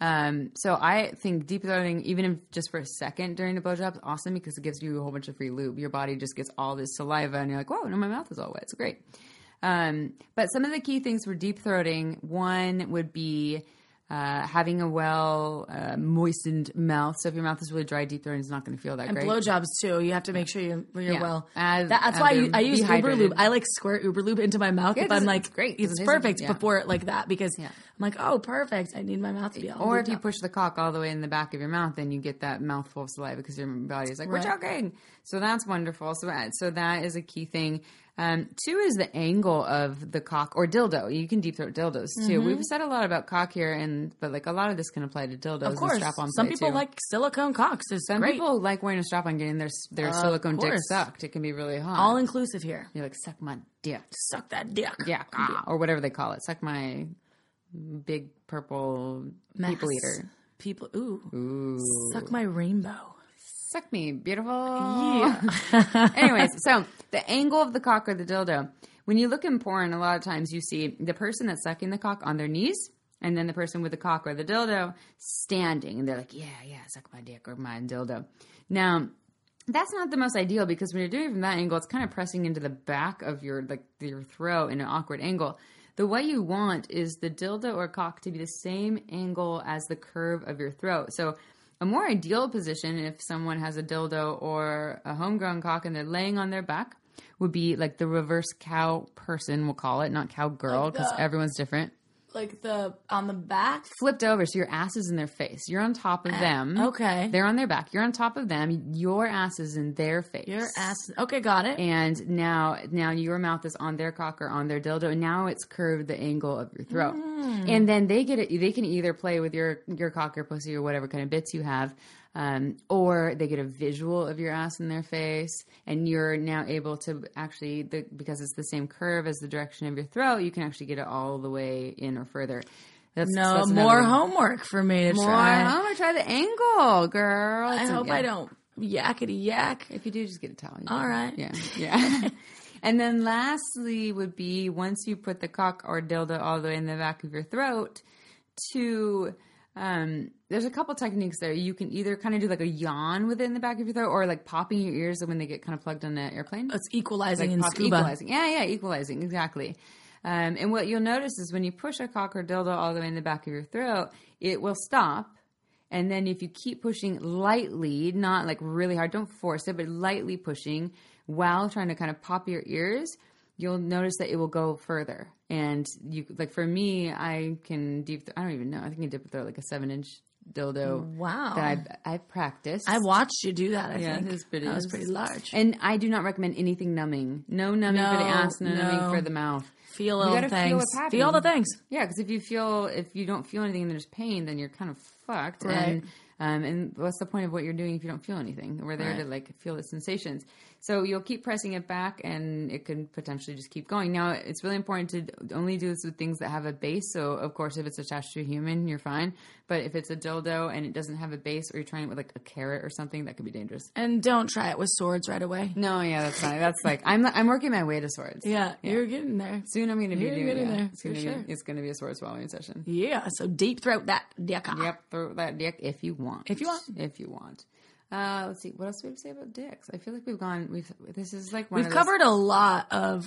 [SPEAKER 1] Um, so I think deep throating, even if just for a second during the blowjob, is awesome because it gives you a whole bunch of free lube. Your body just gets all this saliva, and you're like, "Whoa, no, my mouth is all wet." It's great. Um, but some of the key things for deep throating, one would be uh, having a well uh, moistened mouth. So if your mouth is really dry, deep throating is not going to feel that
[SPEAKER 2] and
[SPEAKER 1] great.
[SPEAKER 2] And blowjobs too. You have to make sure you, you're
[SPEAKER 1] Yeah.
[SPEAKER 2] well.
[SPEAKER 1] As-
[SPEAKER 2] That- that's why I, I use Uber. Lube. I like squirt Uber Lube into my mouth
[SPEAKER 1] Yeah,
[SPEAKER 2] if I'm like,
[SPEAKER 1] it's great.
[SPEAKER 2] It's perfect
[SPEAKER 1] Yeah.
[SPEAKER 2] before it like that because. I'm like, oh, perfect. I need my mouth to be all.
[SPEAKER 1] or if you
[SPEAKER 2] up.
[SPEAKER 1] push the cock all the way in the back of your mouth, then you get that mouthful of saliva because your body is like,
[SPEAKER 2] Right.
[SPEAKER 1] we're choking. So that's wonderful. So, uh, so that is a key thing. Um, two is the angle of the cock or dildo. You can deep throat dildos too. We've said a lot about cock here, and but like a lot of this can apply to dildos.
[SPEAKER 2] of course,
[SPEAKER 1] and strap on
[SPEAKER 2] some people
[SPEAKER 1] too.
[SPEAKER 2] like silicone cocks. Is
[SPEAKER 1] Some
[SPEAKER 2] great.
[SPEAKER 1] people like wearing a strap on, getting their their silicone dick sucked. It can be really hot.
[SPEAKER 2] all inclusive here.
[SPEAKER 1] You're like, suck my dick.
[SPEAKER 2] Suck that dick.
[SPEAKER 1] Yeah, ah, or whatever they call it. Suck my big purple people
[SPEAKER 2] Mass.
[SPEAKER 1] eater.
[SPEAKER 2] People, ooh,
[SPEAKER 1] Ooh.
[SPEAKER 2] suck my rainbow.
[SPEAKER 1] Suck me, beautiful.
[SPEAKER 2] Yeah.
[SPEAKER 1] Anyways, so the angle of the cock or the dildo. When you look in porn, a lot of times you see the person that's sucking the cock on their knees, and then the person with the cock or the dildo standing, and they're like, "Yeah, yeah, suck my dick or my dildo." Now, that's not the most ideal because when you're doing it from that angle, it's kind of pressing into the back of your like your throat in an awkward angle. The way you want is the dildo or cock to be the same angle as the curve of your throat. So a more ideal position if someone has a dildo or a homegrown cock and they're laying on their back would be like the reverse cow person, we'll call it, not cowgirl because everyone's different.
[SPEAKER 2] Like the on the back.
[SPEAKER 1] Flipped over so your ass is in their face. You're on top of them.
[SPEAKER 2] Ah, okay.
[SPEAKER 1] They're on their back. You're on top of them. Your ass is in their face.
[SPEAKER 2] Your ass. Okay, got it.
[SPEAKER 1] and now now your mouth is on their cock or on their dildo and now it's curved the angle of your throat
[SPEAKER 2] Mm.
[SPEAKER 1] and then they get it they can either play with your your cock or pussy or whatever kind of bits you have um, or they get a visual of your ass in their face and you're now able to actually the, because it's the same curve as the direction of your throat you can actually get it all the way in or further that's,
[SPEAKER 2] no
[SPEAKER 1] that's
[SPEAKER 2] more
[SPEAKER 1] another-
[SPEAKER 2] homework for me to
[SPEAKER 1] more
[SPEAKER 2] try.
[SPEAKER 1] I'm gonna try the angle girl
[SPEAKER 2] I
[SPEAKER 1] It's a-
[SPEAKER 2] hope
[SPEAKER 1] yeah.
[SPEAKER 2] I don't yakety yak.
[SPEAKER 1] If you do, just get a towel.
[SPEAKER 2] All right.
[SPEAKER 1] Yeah. Yeah. and then lastly would be once you put the cock or dildo all the way in the back of your throat to um there's a couple techniques there. You can either kind of do like a yawn with it in the back of your throat or like popping your ears when they get kind of plugged on an airplane.
[SPEAKER 2] It's equalizing
[SPEAKER 1] Like
[SPEAKER 2] in
[SPEAKER 1] pop-
[SPEAKER 2] scuba.
[SPEAKER 1] Equalizing. Yeah, yeah, equalizing. Exactly. Um, and what you'll notice is when you push a cock or dildo all the way in the back of your throat, it will stop. And then if you keep pushing lightly, not like really hard, don't force it, but lightly pushing while trying to kind of pop your ears, you'll notice that it will go further. And you like for me, I can deep. I don't even know. I think I dip throw like a seven inch dildo.
[SPEAKER 2] Wow.
[SPEAKER 1] That I've I've practiced.
[SPEAKER 2] I watched you do that. I
[SPEAKER 1] Yeah,
[SPEAKER 2] think
[SPEAKER 1] it's pretty-
[SPEAKER 2] that was pretty large.
[SPEAKER 1] and I do not recommend anything numbing. No numbing for the ass, no, numbing for the mouth.
[SPEAKER 2] feel all the
[SPEAKER 1] feel
[SPEAKER 2] things.
[SPEAKER 1] happening.
[SPEAKER 2] Feel the things.
[SPEAKER 1] Yeah, because if you feel if you don't feel anything and there's pain, then you're kind of fucked.
[SPEAKER 2] Right.
[SPEAKER 1] And um, and what's the point of what you're doing if you don't feel anything? We're there
[SPEAKER 2] Right.
[SPEAKER 1] to like feel the sensations. So you'll keep pressing it back, and it can potentially just keep going. Now it's really important to only do this with things that have a base. So of course, if it's attached to a human, you're fine. But if it's a dildo and it doesn't have a base, or you're trying it with like a carrot or something, that could be dangerous.
[SPEAKER 2] And don't try it with swords right away.
[SPEAKER 1] No, yeah, that's fine. That's like I'm I'm working my way to swords.
[SPEAKER 2] Yeah, you're getting there.
[SPEAKER 1] Soon I'm going to be
[SPEAKER 2] You're
[SPEAKER 1] doing
[SPEAKER 2] getting
[SPEAKER 1] yeah,
[SPEAKER 2] there,
[SPEAKER 1] It's going
[SPEAKER 2] sure.
[SPEAKER 1] be it's going to be a sword swallowing session.
[SPEAKER 2] Yeah, so deep throat that dick.
[SPEAKER 1] Yep, throw that dick if you want.
[SPEAKER 2] If you want.
[SPEAKER 1] If you want. Uh, let's see. What else do we have to say about dicks? I feel like we've gone. We've. This is like one
[SPEAKER 2] We've
[SPEAKER 1] of those-
[SPEAKER 2] covered a lot of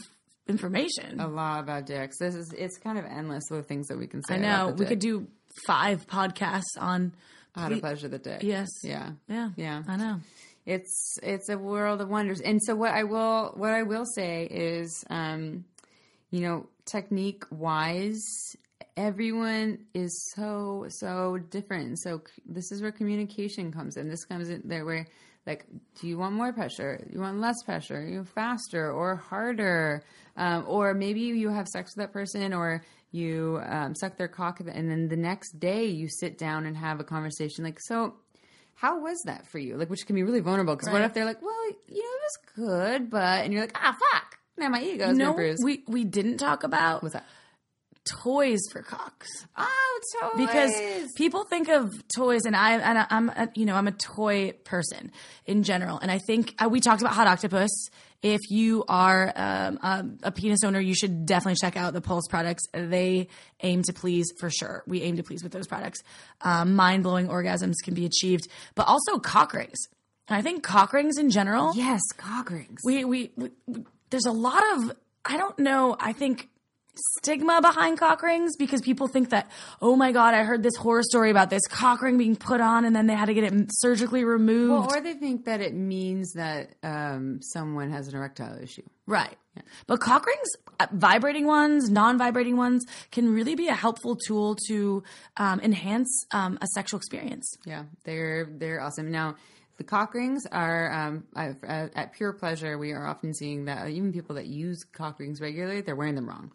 [SPEAKER 2] information.
[SPEAKER 1] a lot about dicks. This is. It's kind of endless the things that we can say.
[SPEAKER 2] I know. We
[SPEAKER 1] dick.
[SPEAKER 2] could do five podcasts on.
[SPEAKER 1] how to pleasure the dick.
[SPEAKER 2] Yes.
[SPEAKER 1] Yeah.
[SPEAKER 2] Yeah.
[SPEAKER 1] Yeah.
[SPEAKER 2] I know.
[SPEAKER 1] it's it's a world of wonders. And so what I will what I will say is, um, you know, technique wise, everyone is so so different. So this is where communication comes in. This comes in there where like, do you want more pressure? You want less pressure? You faster or harder? Um, or maybe you have sex with that person or you um, suck their cock and then the next day you sit down and have a conversation like so how was that for you? Like, which can be really vulnerable because what if they're like, well, you know, it was good, but, and you're like, ah, fuck. Now my ego's
[SPEAKER 2] No,
[SPEAKER 1] bruised.
[SPEAKER 2] we we didn't talk about
[SPEAKER 1] What's that?
[SPEAKER 2] Toys for cocks.
[SPEAKER 1] Oh, toys.
[SPEAKER 2] because people think of toys and I and I- I'm a, you know I'm a toy person in general and I think uh, we talked about Hot Octopuss if you are um, um, a penis owner you should definitely check out the pulse products they aim to please for sure we aim to please with those products um, mind-blowing orgasms can be achieved but also cock rings and I think cock rings in general
[SPEAKER 1] yes, cock rings.
[SPEAKER 2] we, we, we, we there's a lot of I don't know. I think stigma behind cock rings because people think that oh my god, I heard this horror story about this cock ring being put on and then they had to get it surgically removed.
[SPEAKER 1] well, or they think that it means that um, someone has an erectile issue.
[SPEAKER 2] right. But cock rings, uh, vibrating ones, non-vibrating ones, can really be a helpful tool to um, enhance um, a sexual experience.
[SPEAKER 1] Yeah, they're they're awesome. Now, the cock rings are um, uh, at Pure Pleasure. We are often seeing that even people that use cock rings regularly, they're wearing them wrong.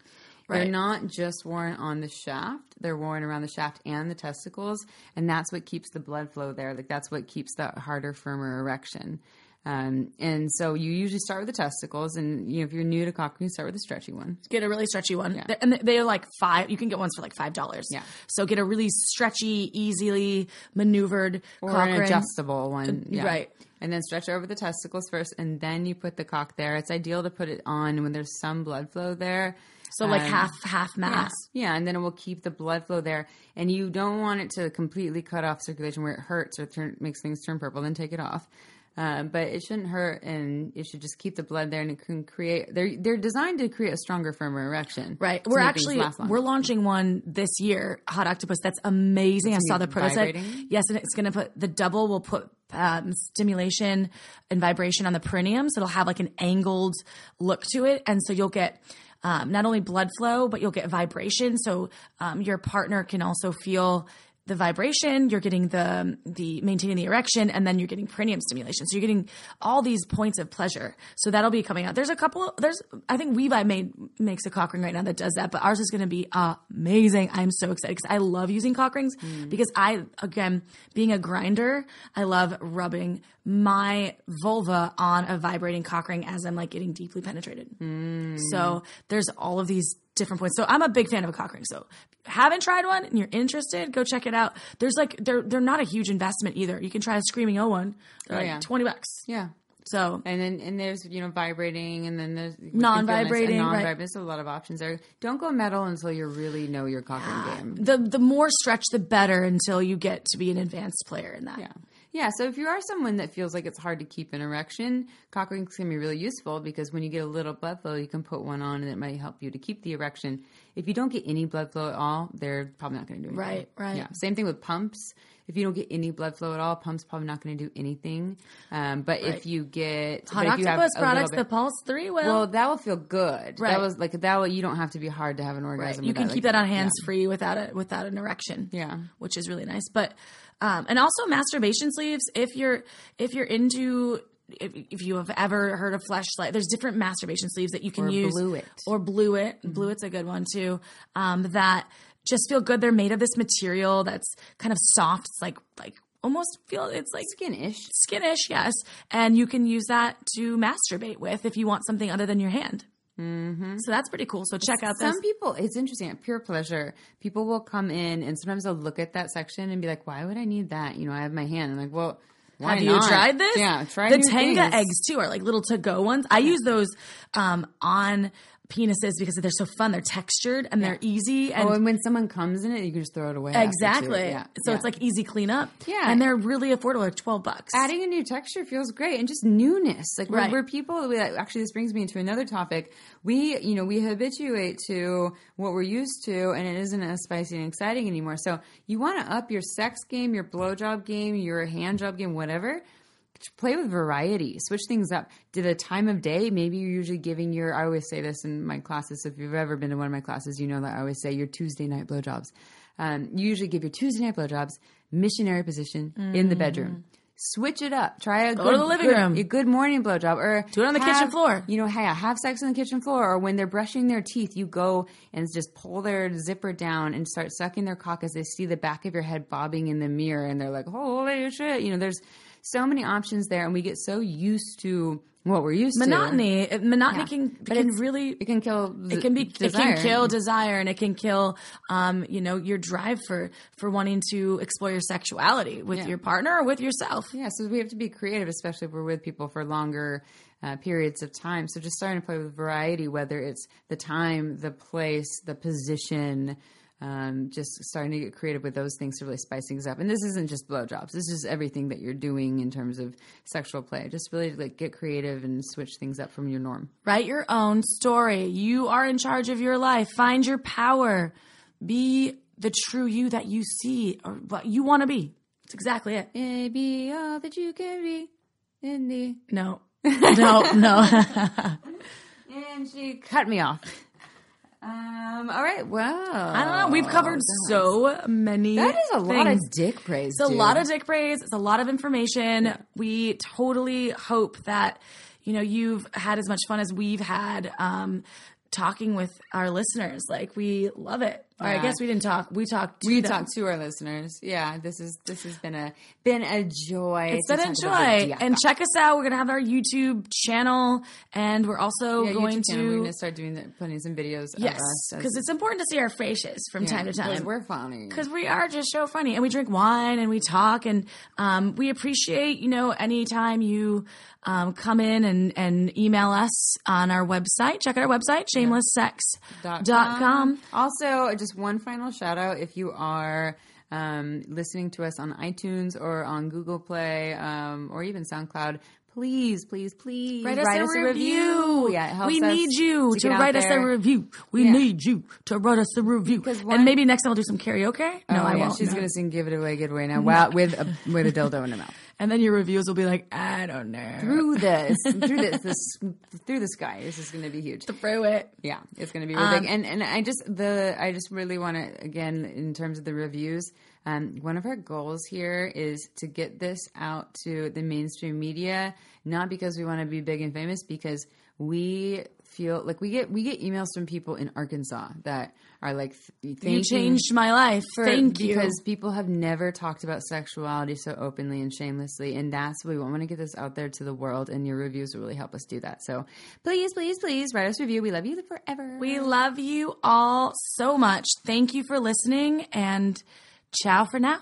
[SPEAKER 1] They're not just worn on the shaft; they're worn around the shaft and the testicles, and that's what keeps the blood flow there. Like that's what keeps that harder, firmer erection. Um, and so you usually start with the testicles, and you know if you're new to cock you start with a stretchy one.
[SPEAKER 2] Get a really stretchy one, They're- and they're like five. You can get ones for like five dollars.
[SPEAKER 1] Yeah.
[SPEAKER 2] So get a really stretchy, easily maneuvered
[SPEAKER 1] or
[SPEAKER 2] cock
[SPEAKER 1] an adjustable one, yeah.
[SPEAKER 2] right.
[SPEAKER 1] And then stretch over the testicles first, and then you put the cock there. It's ideal to put it on when there's some blood flow there.
[SPEAKER 2] So like
[SPEAKER 1] Um,
[SPEAKER 2] half half mass.
[SPEAKER 1] yeah, and then it will keep the blood flow there. And you don't want it to completely cut off circulation where it hurts or turn, makes things turn purple. Then take it off. Um, but it shouldn't hurt, and it should just keep the blood there, and it can create. They're they're designed to create a stronger, firmer erection.
[SPEAKER 2] Right. We're actually we're launching one this year, Hot Octopuss. That's amazing. I saw the prototype.
[SPEAKER 1] vibrating?
[SPEAKER 2] Yes, and it's going to put the double will put um, stimulation and vibration on the perineum, so it'll have like an angled look to it, and so you'll get. Um, not only blood flow, but you'll get vibration. So um, your partner can also feel the vibration. You're getting the the maintaining the erection, and then you're getting perineum stimulation. So you're getting all these points of pleasure. So that'll be coming out. There's a couple. There's I think We-Vibe made makes a cock ring right now that does that, but ours is going to be amazing. I'm so excited because I love using cock rings mm. because I again being a grinder, I love rubbing my vulva on a vibrating cock ring as I'm like getting deeply penetrated. Mm. So there's all of these different points. So I'm a big fan of a cock ring. So haven't tried one and you're interested, go check it out. There's like they're they're not a huge investment either. You can try a screaming O one. They're
[SPEAKER 1] Oh,
[SPEAKER 2] like
[SPEAKER 1] yeah.
[SPEAKER 2] twenty bucks.
[SPEAKER 1] yeah.
[SPEAKER 2] So
[SPEAKER 1] And then and there's you know vibrating and then there's
[SPEAKER 2] Non-vibrating, right.
[SPEAKER 1] non-vibrating. There's a lot of options there. Don't go metal until you really know your cock ring game.
[SPEAKER 2] Ah, the the more stretch the better until you get to be an advanced player in that.
[SPEAKER 1] Yeah. Yeah, so if you are someone that feels like it's hard to keep an erection, cock rings can be really useful because when you get a little blood flow, you can put one on and it might help you to keep the erection. If you don't get any blood flow at all, they're probably not going to do anything.
[SPEAKER 2] Right, right.
[SPEAKER 1] Yeah. Same thing with pumps. If you don't get any blood flow at all, pumps probably not going to do anything. Um, but
[SPEAKER 2] Right.
[SPEAKER 1] if you get
[SPEAKER 2] Hot
[SPEAKER 1] but you have Octopuss
[SPEAKER 2] products,
[SPEAKER 1] bit-
[SPEAKER 2] the Pulse Three will.
[SPEAKER 1] well, that will feel good.
[SPEAKER 2] Right.
[SPEAKER 1] That was like that. Will, you don't have to be hard to have an
[SPEAKER 2] Right.
[SPEAKER 1] orgasm.
[SPEAKER 2] You can keep
[SPEAKER 1] Like,
[SPEAKER 2] that on hands free without a without an erection.
[SPEAKER 1] Yeah.
[SPEAKER 2] which is really nice. But um, and also masturbation sleeves. If you're if you're into if, if you have ever heard of fleshlight, there's different masturbation sleeves that you can
[SPEAKER 1] Or
[SPEAKER 2] use.
[SPEAKER 1] Blue It.
[SPEAKER 2] or blue it. Blue it's a good one too. Um, that just feel good. They're made of this material that's kind of soft. It's like like almost feel it's like
[SPEAKER 1] Skin-ish.
[SPEAKER 2] skinish, yes. And you can use that to masturbate with if you want something other than your hand. Mm-hmm. So that's pretty cool. So check out this.
[SPEAKER 1] Some people, it's interesting at Pure Pleasure, people will come in and sometimes they'll look at that section and be like, why would I need that? You know, I have my hand. I'm like, well, why
[SPEAKER 2] Have you tried this?
[SPEAKER 1] Yeah, try
[SPEAKER 2] the Tenga
[SPEAKER 1] things.
[SPEAKER 2] eggs too are like little to go ones. I use those um, on penises because they're so fun. They're textured and they're easy oh, and
[SPEAKER 1] Oh, and when someone comes in it, you can just throw it away.
[SPEAKER 2] exactly.
[SPEAKER 1] Yeah.
[SPEAKER 2] So
[SPEAKER 1] yeah.
[SPEAKER 2] it's like easy cleanup.
[SPEAKER 1] Yeah.
[SPEAKER 2] and they're really affordable, like twelve bucks.
[SPEAKER 1] adding a new texture feels great and just newness like we're,
[SPEAKER 2] Right.
[SPEAKER 1] we're people we, actually this brings me into another topic we you know we habituate to what we're used to and it isn't as spicy and exciting anymore so you want to up your sex game your blowjob game your hand job game whatever play with variety switch things up. To the time of day maybe you're usually giving your i always say this in my classes if you've ever been to one of my classes you know that i always say your tuesday night blowjobs. Um, you usually give your tuesday night blowjobs missionary position in the bedroom. Switch it up. Try a
[SPEAKER 2] Go
[SPEAKER 1] good,
[SPEAKER 2] to the living
[SPEAKER 1] good-
[SPEAKER 2] room.
[SPEAKER 1] a good morning blowjob or
[SPEAKER 2] Do it on the kitchen floor.
[SPEAKER 1] you know hey I have sex on the kitchen floor or when they're brushing their teeth you go and just pull their zipper down and start sucking their cock as they see the back of your head bobbing in the mirror and they're like holy shit. You know there's so many options there and we get so used to what we're used to
[SPEAKER 2] monotony. It- Monotony can
[SPEAKER 1] But
[SPEAKER 2] can
[SPEAKER 1] it's-
[SPEAKER 2] really
[SPEAKER 1] it can kill
[SPEAKER 2] it can be
[SPEAKER 1] desire.
[SPEAKER 2] it can kill desire and it can kill um, you know your drive for for wanting to explore your sexuality with
[SPEAKER 1] Yeah.
[SPEAKER 2] your partner or with yourself.
[SPEAKER 1] Yeah, so we have to be creative, especially if we're with people for longer uh, periods of time. So just starting to play with variety, whether it's the time, the place, the position, um, just starting to get creative with those things to really spice things up. And this isn't just blowjobs. This is everything that you're doing in terms of sexual play. Just really like get creative and switch things up from your norm.
[SPEAKER 2] Write your own story. You are in charge of your life. Find your power. Be the true you that you see or what you want to be. That's exactly it.
[SPEAKER 1] Maybe all that you can be in the.
[SPEAKER 2] No. No, no.
[SPEAKER 1] And she cut me off. Um. All right. Well,
[SPEAKER 2] I don't know. We've covered so many.
[SPEAKER 1] That is a lot of dick praise.
[SPEAKER 2] It's a lot of dick praise. It's a lot of information. We totally hope that you know you've had as much fun as we've had um, talking with our listeners. Like we love it. Or I guess we didn't talk. We talked. To
[SPEAKER 1] we
[SPEAKER 2] them.
[SPEAKER 1] talk to our listeners. Yeah, this is this has been a been a joy.
[SPEAKER 2] It's been a
[SPEAKER 1] talk about the
[SPEAKER 2] joy. And check us out. We're gonna have our YouTube channel, and we're also
[SPEAKER 1] Yeah,
[SPEAKER 2] going
[SPEAKER 1] channel. We're
[SPEAKER 2] to
[SPEAKER 1] gonna start doing the, putting some videos.
[SPEAKER 2] yes,
[SPEAKER 1] of us as-
[SPEAKER 2] because it's important to see our faces from
[SPEAKER 1] yeah,
[SPEAKER 2] time to time.
[SPEAKER 1] We're funny.
[SPEAKER 2] because we are just so funny and we drink wine and we talk and um, we appreciate you know anytime you um, come in and, and email us on our website check out our website shamelesssex.com.
[SPEAKER 1] Also, just one final shout out if you are um, listening to us on iTunes or on Google Play um, or even SoundCloud. Please, please, please
[SPEAKER 2] Write us, a, review.
[SPEAKER 1] Yeah, it helps
[SPEAKER 2] we
[SPEAKER 1] us
[SPEAKER 2] need you
[SPEAKER 1] to
[SPEAKER 2] to, write us a review. We
[SPEAKER 1] Yeah.
[SPEAKER 2] need you to write us a review.
[SPEAKER 1] Because one-
[SPEAKER 2] and maybe next time I'll do some karaoke. No,
[SPEAKER 1] Oh,
[SPEAKER 2] I
[SPEAKER 1] yeah,
[SPEAKER 2] won't.
[SPEAKER 1] She's
[SPEAKER 2] no.
[SPEAKER 1] gonna sing "Give It Away, Give It Away" now, wow, with a with a dildo in her mouth.
[SPEAKER 2] And then your reviews will be like, I don't know.
[SPEAKER 1] Through this, through this, this, through the sky. This is going to be huge.
[SPEAKER 2] Through it.
[SPEAKER 1] Yeah, it's going to be really big. Um, and and I just the I just really want to again in terms of the reviews. Um, one of our goals here is to get this out to the mainstream media, not because we want to be big and famous, because we feel like we get we get emails from people in Arkansas that are like, thank
[SPEAKER 2] You changed my life.
[SPEAKER 1] for-
[SPEAKER 2] Thank you.
[SPEAKER 1] because people have never talked about sexuality so openly and shamelessly and that's what we want. Want to get this out there to the world and your reviews will really help us do that so please please please write us a review we love you forever
[SPEAKER 2] We love you all so much. Thank you for listening and Ciao for now.